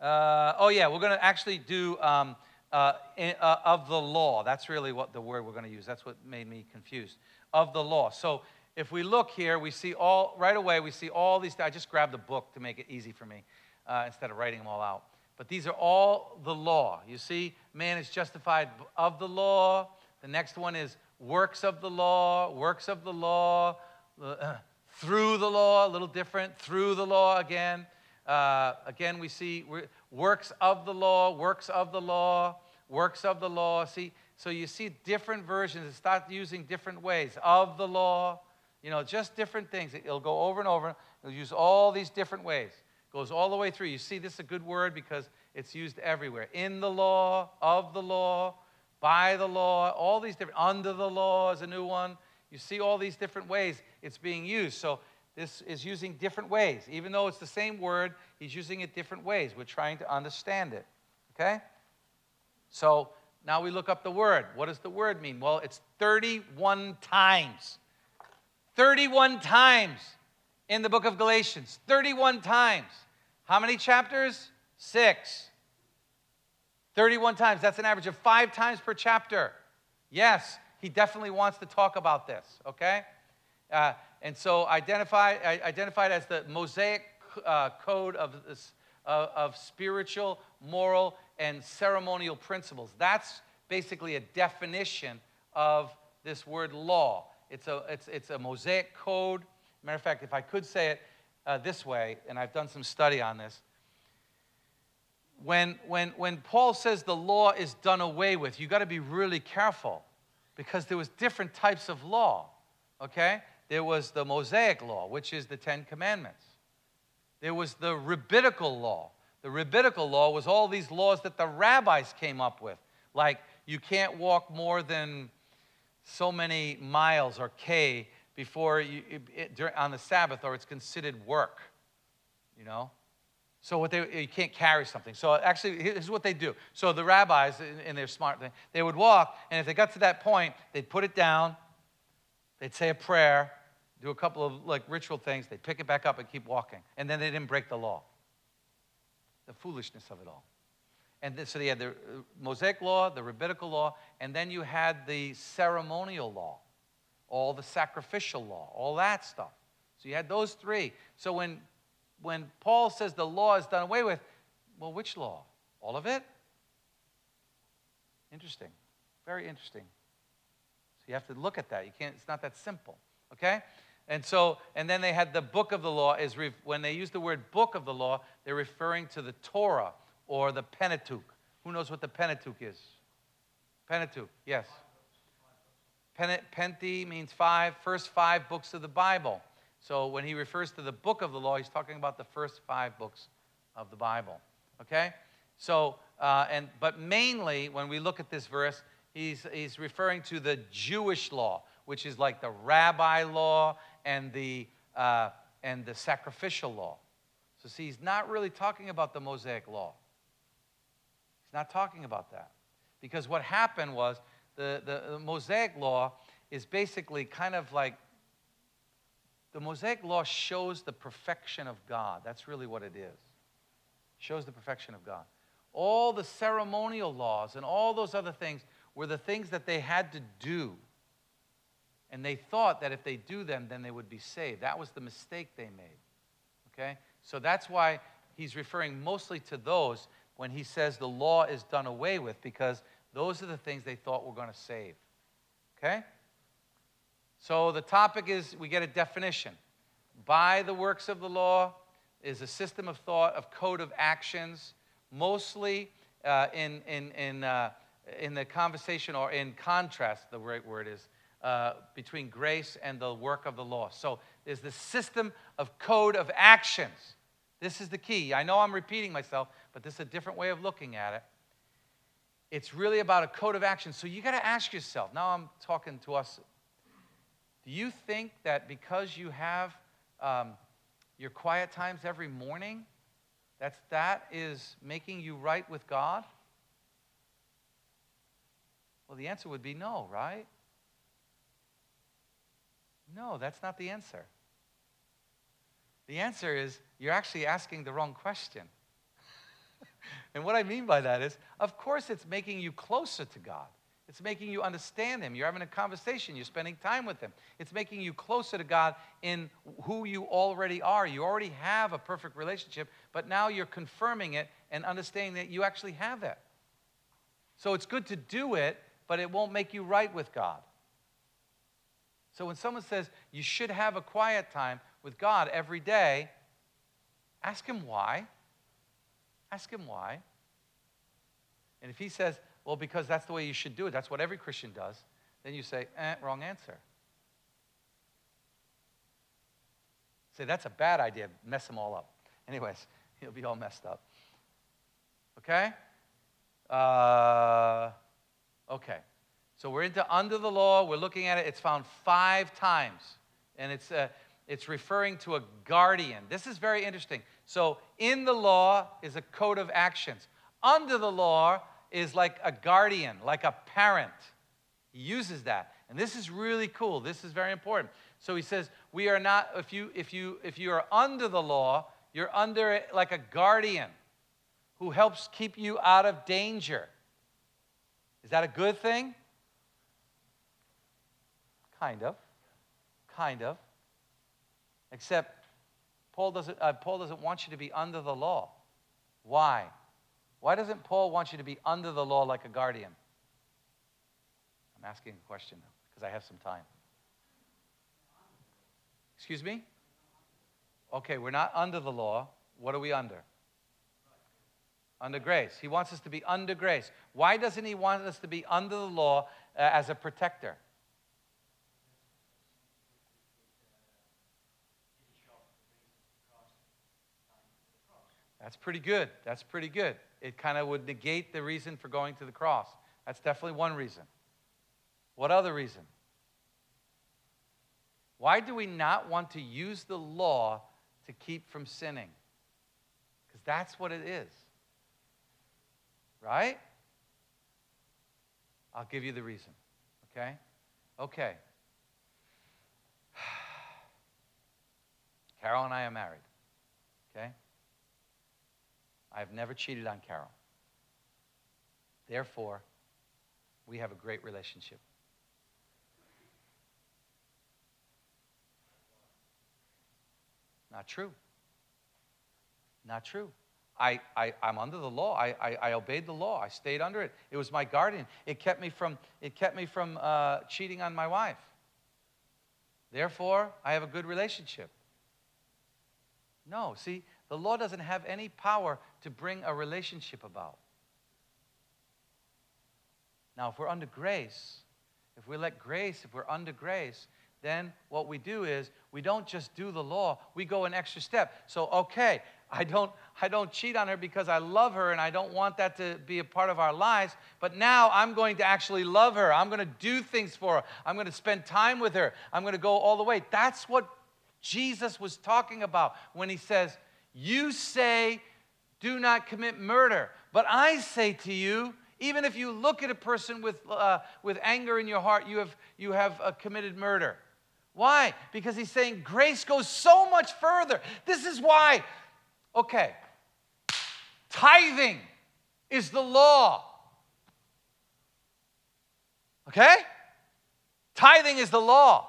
Uh, oh, yeah, we're going to actually do um, uh, in, uh, of the law. That's really what the word we're going to use. That's what made me confused. Of the law. So, if we look here, we see all, right away, we see all these. I just grabbed a book to make it easy for me uh, instead of writing them all out. But these are all the law. You see, man is justified of the law. The next one is works of the law, works of the law, uh, through the law, a little different, through the law again. Uh, again, we see works of the law, works of the law, works of the law. See, so you see different versions. It starts using different ways. Of the law, you know, just different things. It'll go over and over. It'll use all these different ways. It Goes all the way through. You see, this is a good word because it's used everywhere. In the law, of the law, by the law, all these different, under the law is a new one. You see all these different ways it's being used. So this is using different ways. Even though it's the same word, he's using it different ways. We're trying to understand it. Okay? So now we look up the word. What does the word mean? Well, it's 31 times. 31 times in the book of Galatians. 31 times. How many chapters? Six. 31 times. That's an average of five times per chapter. Yes, he definitely wants to talk about this, okay? Uh, and so identified, identified as the Mosaic uh, code of, this, uh, of spiritual, moral, and ceremonial principles. That's basically a definition of this word law. It's a, it's, it's a Mosaic code. Matter of fact, if I could say it uh, this way, and I've done some study on this, when, when, when Paul says the law is done away with, you got to be really careful because there was different types of law, okay? There was the Mosaic law, which is the Ten Commandments. There was the rabbinical law. The rabbinical law was all these laws that the rabbis came up with, like you can't walk more than so many miles or K before you, it, it, on the Sabbath, or it's considered work, you know? So what they, you can't carry something. So actually, here's what they do. So the rabbis, in their smart they would walk, and if they got to that point, they'd put it down, they'd say a prayer, do a couple of like ritual things, they'd pick it back up and keep walking. And then they didn't break the law. The foolishness of it all. And this, so they had the uh, Mosaic law, the rabbinical law, and then you had the ceremonial law, all the sacrificial law, all that stuff. So you had those three. So when, when Paul says the law is done away with, well, which law? All of it? Interesting. Very interesting. So you have to look at that. You can't, it's not that simple. Okay? And so, and then they had the book of the law is when they use the word book of the law, they're referring to the Torah or the Pentateuch. Who knows what the Pentateuch is? Pentateuch, yes. Penti means five, first five books of the Bible. So when he refers to the book of the law, he's talking about the first five books of the Bible. Okay? So, uh, and but mainly when we look at this verse, he's, he's referring to the Jewish law, which is like the rabbi law and the, uh, and the sacrificial law. So, see, he's not really talking about the Mosaic law. He's not talking about that. Because what happened was the, the, the Mosaic law is basically kind of like the Mosaic law shows the perfection of God. That's really what it is. Shows the perfection of God. All the ceremonial laws and all those other things were the things that they had to do. And they thought that if they do them, then they would be saved. That was the mistake they made. Okay? So that's why he's referring mostly to those when he says the law is done away with, because those are the things they thought were going to save. Okay? So the topic is we get a definition. By the works of the law is a system of thought, of code of actions, mostly uh, in, in, in, uh, in the conversation or in contrast, the right word is, uh, between grace and the work of the law. So there's the system of code of actions. This is the key. I know I'm repeating myself, but this is a different way of looking at it. It's really about a code of action. So you got to ask yourself now I'm talking to us. Do you think that because you have um, your quiet times every morning, that's, that is making you right with God? Well, the answer would be no, right? No, that's not the answer. The answer is you're actually asking the wrong question. and what I mean by that is, of course, it's making you closer to God. It's making you understand Him. You're having a conversation. You're spending time with Him. It's making you closer to God in who you already are. You already have a perfect relationship, but now you're confirming it and understanding that you actually have it. So it's good to do it, but it won't make you right with God. So when someone says you should have a quiet time with God every day, ask Him why. Ask Him why. And if He says, well, because that's the way you should do it, that's what every Christian does, then you say, eh, wrong answer. Say, that's a bad idea. Mess them all up. Anyways, he'll be all messed up. Okay? Uh, okay. So we're into under the law. We're looking at it. It's found five times. And it's, uh, it's referring to a guardian. This is very interesting. So in the law is a code of actions. Under the law is like a guardian, like a parent. He uses that. And this is really cool. This is very important. So he says, we are not, if you, if you, if you are under the law, you're under it like a guardian who helps keep you out of danger. Is that a good thing? Kind of. Kind of. Except Paul doesn't, uh, Paul doesn't want you to be under the law. Why? Why doesn't Paul want you to be under the law like a guardian? I'm asking a question because I have some time. Excuse me? Okay, we're not under the law. What are we under? Under grace. He wants us to be under grace. Why doesn't he want us to be under the law uh, as a protector? That's pretty good. That's pretty good. It kind of would negate the reason for going to the cross. That's definitely one reason. What other reason? Why do we not want to use the law to keep from sinning? Because that's what it is. Right? I'll give you the reason. Okay? Okay. Carol and I are married. Okay? I've never cheated on Carol. Therefore, we have a great relationship. Not true. Not true. I, I, am under the law. I, I, I, obeyed the law. I stayed under it. It was my guardian. It kept me from, it kept me from uh, cheating on my wife. Therefore, I have a good relationship. No, see, the law doesn't have any power to bring a relationship about. Now, if we're under grace, if we let grace, if we're under grace, then what we do is we don't just do the law, we go an extra step. So, okay, I don't, I don't cheat on her because I love her and I don't want that to be a part of our lives, but now I'm going to actually love her. I'm going to do things for her. I'm going to spend time with her. I'm going to go all the way. That's what Jesus was talking about when he says, you say, do not commit murder. But I say to you, even if you look at a person with, uh, with anger in your heart, you have, you have uh, committed murder. Why? Because he's saying grace goes so much further. This is why. Okay. Tithing is the law. Okay? Tithing is the law.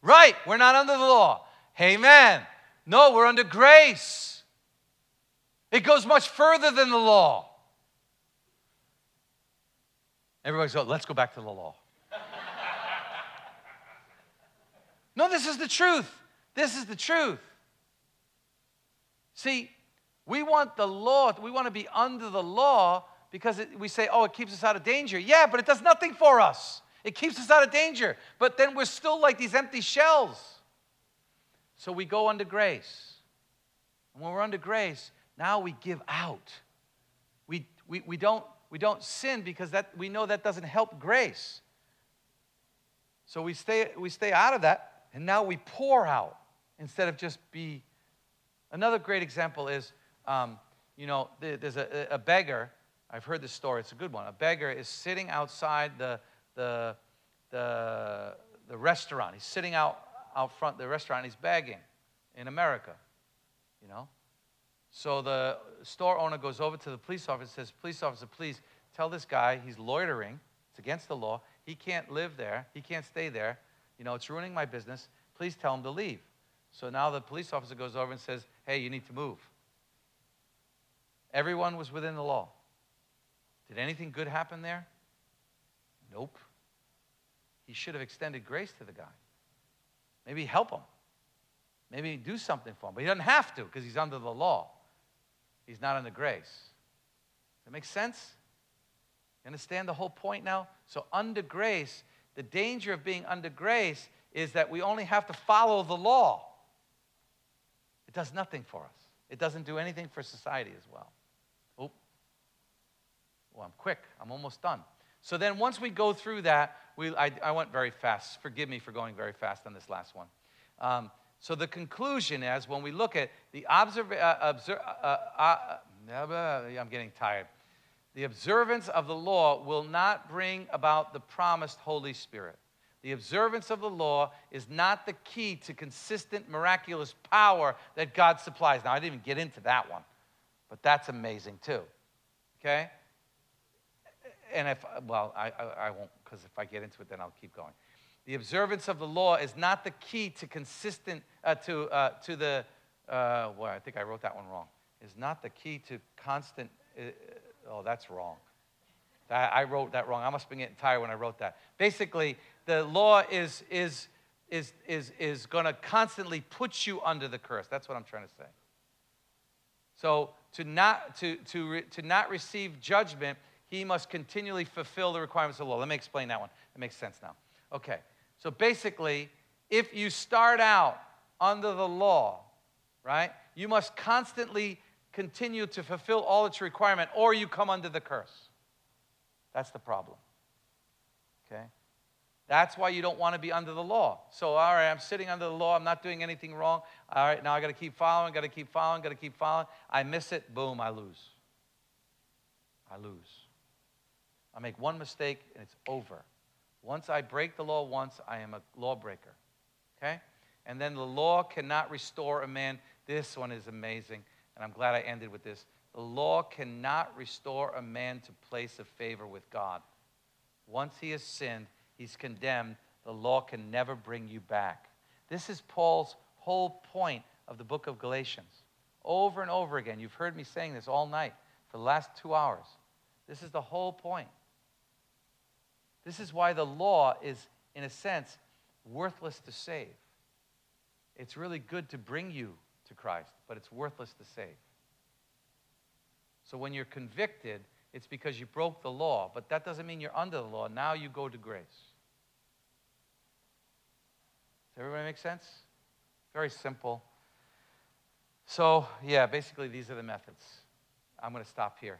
Right, we're not under the law. Amen. No, we're under grace. It goes much further than the law. Everybody's going, let's go back to the law. no, this is the truth. This is the truth. See, we want the law, we want to be under the law because it, we say, oh, it keeps us out of danger. Yeah, but it does nothing for us. It keeps us out of danger. But then we're still like these empty shells. So we go under grace. And when we're under grace, now we give out. We, we, we, don't, we don't sin because that, we know that doesn't help grace. So we stay, we stay out of that, and now we pour out instead of just be. Another great example is, um, you know, there's a, a beggar. I've heard this story, it's a good one. A beggar is sitting outside the, the, the, the restaurant. He's sitting out, out front the restaurant, he's begging in America, you know. So the store owner goes over to the police officer and says, Police officer, please tell this guy he's loitering. It's against the law. He can't live there. He can't stay there. You know, it's ruining my business. Please tell him to leave. So now the police officer goes over and says, Hey, you need to move. Everyone was within the law. Did anything good happen there? Nope. He should have extended grace to the guy. Maybe help him. Maybe do something for him. But he doesn't have to because he's under the law. He's not under grace. Does that make sense? You understand the whole point now? So, under grace, the danger of being under grace is that we only have to follow the law. It does nothing for us, it doesn't do anything for society as well. Oh, well, I'm quick. I'm almost done. So then, once we go through that, we, I, I went very fast. Forgive me for going very fast on this last one. Um, so the conclusion is when we look at the observ- uh, uh, uh, uh, I'm getting tired. The observance of the law will not bring about the promised Holy Spirit. The observance of the law is not the key to consistent miraculous power that God supplies. Now, I didn't even get into that one, but that's amazing too. Okay? And if, well, I, I, I won't, because if I get into it, then I'll keep going. The observance of the law is not the key to consistent, uh, to, uh, to the, uh, well, I think I wrote that one wrong. Is not the key to constant, uh, oh, that's wrong. I wrote that wrong. I must have been getting tired when I wrote that. Basically, the law is, is, is, is, is going to constantly put you under the curse. That's what I'm trying to say. So to not, to, to, to not receive judgment, he must continually fulfill the requirements of the law. Let me explain that one. It makes sense now. Okay. So basically, if you start out under the law, right, you must constantly continue to fulfill all its requirement or you come under the curse. That's the problem. Okay? That's why you don't want to be under the law. So, all right, I'm sitting under the law. I'm not doing anything wrong. All right, now I got to keep following, got to keep following, got to keep following. I miss it, boom, I lose. I lose. I make one mistake and it's over. Once I break the law once, I am a lawbreaker. Okay? And then the law cannot restore a man. This one is amazing, and I'm glad I ended with this. The law cannot restore a man to place of favor with God. Once he has sinned, he's condemned. The law can never bring you back. This is Paul's whole point of the book of Galatians. Over and over again. You've heard me saying this all night for the last two hours. This is the whole point. This is why the law is, in a sense, worthless to save. It's really good to bring you to Christ, but it's worthless to save. So when you're convicted, it's because you broke the law, but that doesn't mean you're under the law. Now you go to grace. Does everybody make sense? Very simple. So, yeah, basically, these are the methods. I'm going to stop here.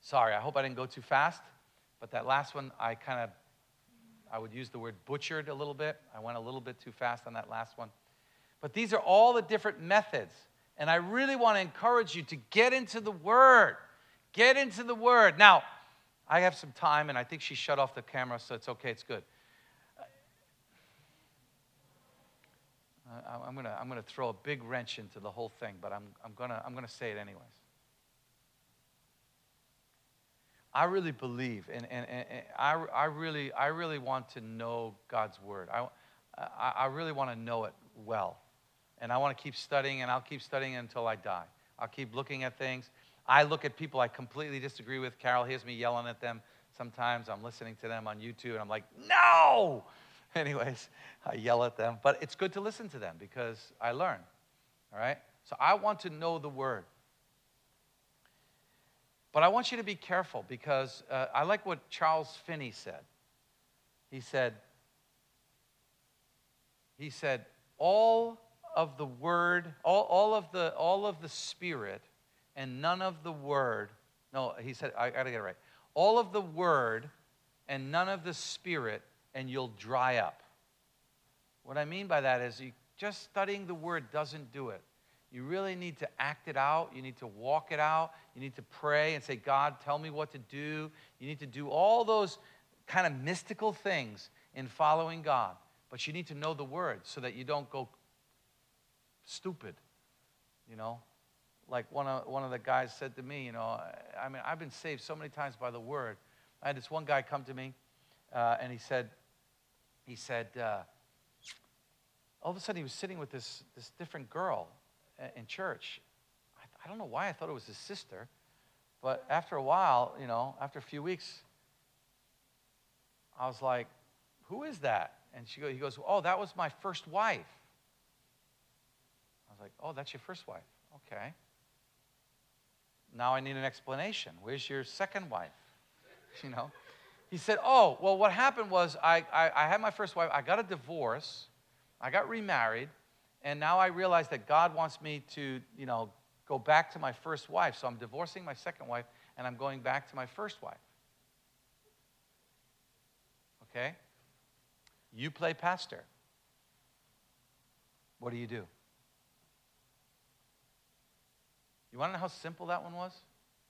Sorry, I hope I didn't go too fast. But that last one, I kind of, I would use the word butchered a little bit. I went a little bit too fast on that last one. But these are all the different methods. And I really want to encourage you to get into the Word. Get into the Word. Now, I have some time, and I think she shut off the camera, so it's okay, it's good. I'm going to I'm to throw a big wrench into the whole thing, but I'm, I'm going to I'm going to say it anyways. I really believe, and, and, and I, I, really, I really want to know God's word. I, I, I really want to know it well. And I want to keep studying, and I'll keep studying until I die. I'll keep looking at things. I look at people I completely disagree with. Carol hears me yelling at them. Sometimes I'm listening to them on YouTube and I'm like, no! Anyways, I yell at them. But it's good to listen to them because I learn. All right? So I want to know the word. But I want you to be careful because uh, I like what Charles Finney said. He said, he said, all of the word, all, all of the all of the spirit, and none of the word. No, he said, I gotta get it right. All of the word and none of the spirit, and you'll dry up. What I mean by that is you, just studying the word doesn't do it. You really need to act it out. You need to walk it out. You need to pray and say, God, tell me what to do. You need to do all those kind of mystical things in following God. But you need to know the word so that you don't go stupid, you know? Like one of, one of the guys said to me, you know, I mean, I've been saved so many times by the word. I had this one guy come to me, uh, and he said, he said, uh, all of a sudden he was sitting with this, this different girl in church. I, I don't know why I thought it was his sister, but after a while, you know, after a few weeks, I was like, who is that? And she go, he goes, oh, that was my first wife. I was like, oh, that's your first wife. Okay. Now I need an explanation. Where's your second wife? You know? He said, oh, well, what happened was I, I, I had my first wife. I got a divorce. I got remarried. And now I realize that God wants me to, you know, go back to my first wife. So I'm divorcing my second wife and I'm going back to my first wife. Okay? You play pastor. What do you do? You want to know how simple that one was?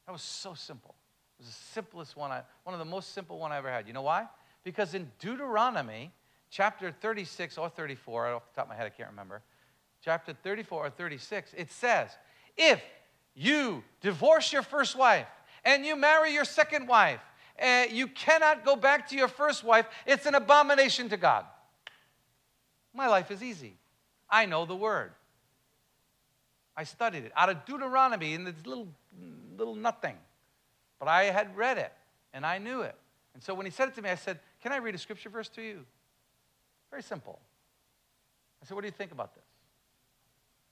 That was so simple. It was the simplest one, I, one of the most simple one I ever had. You know why? Because in Deuteronomy, chapter 36 or 34, off the top of my head, I can't remember, chapter 34 or 36, it says, if you divorce your first wife and you marry your second wife, uh, you cannot go back to your first wife. It's an abomination to God. My life is easy. I know the word. I studied it out of Deuteronomy in this little, little nothing. But I had read it and I knew it. And so when he said it to me, I said, Can I read a scripture verse to you? Very simple. I said, What do you think about this?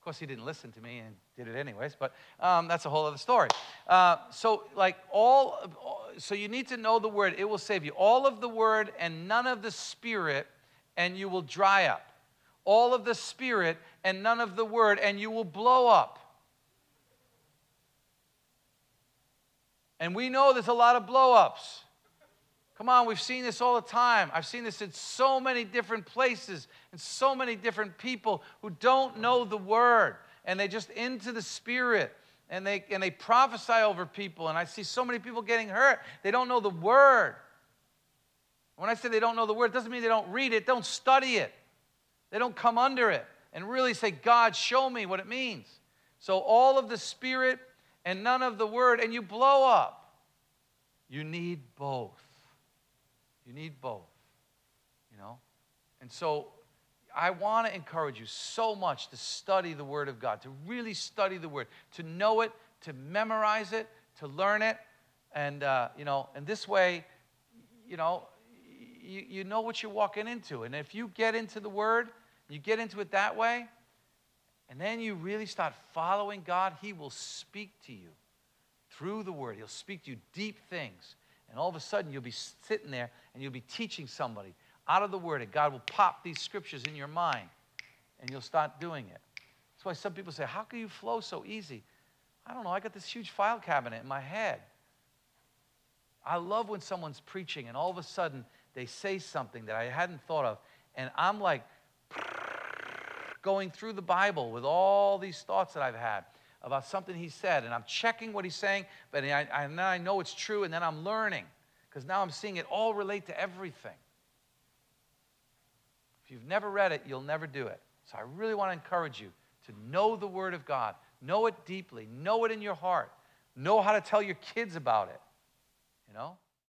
Of course, he didn't listen to me and did it anyways, but um, that's a whole other story. Uh, so, like, all, so you need to know the word. It will save you. All of the word and none of the spirit, and you will dry up. All of the spirit and none of the word, and you will blow up. And we know there's a lot of blow ups. Come on, we've seen this all the time. I've seen this in so many different places and so many different people who don't know the word and they just into the spirit and they and they prophesy over people and I see so many people getting hurt. They don't know the word. When I say they don't know the word, it doesn't mean they don't read it, don't study it. They don't come under it and really say, God, show me what it means. So all of the spirit and none of the word, and you blow up. You need both. You need both, you know? And so I want to encourage you so much to study the Word of God, to really study the Word, to know it, to memorize it, to learn it. And, uh, you know, and this way, you know, you, you know what you're walking into. And if you get into the Word, you get into it that way, and then you really start following God, He will speak to you through the Word. He'll speak to you deep things. And all of a sudden, you'll be sitting there and you'll be teaching somebody out of the Word, and God will pop these scriptures in your mind, and you'll start doing it. That's why some people say, How can you flow so easy? I don't know. I got this huge file cabinet in my head. I love when someone's preaching, and all of a sudden, they say something that I hadn't thought of, and I'm like going through the Bible with all these thoughts that I've had about something he said, and I'm checking what he's saying, but I, I, now I know it's true, and then I'm learning because now I'm seeing it all relate to everything. If you've never read it, you'll never do it. So I really want to encourage you to know the Word of God, know it deeply, know it in your heart, know how to tell your kids about it. You know?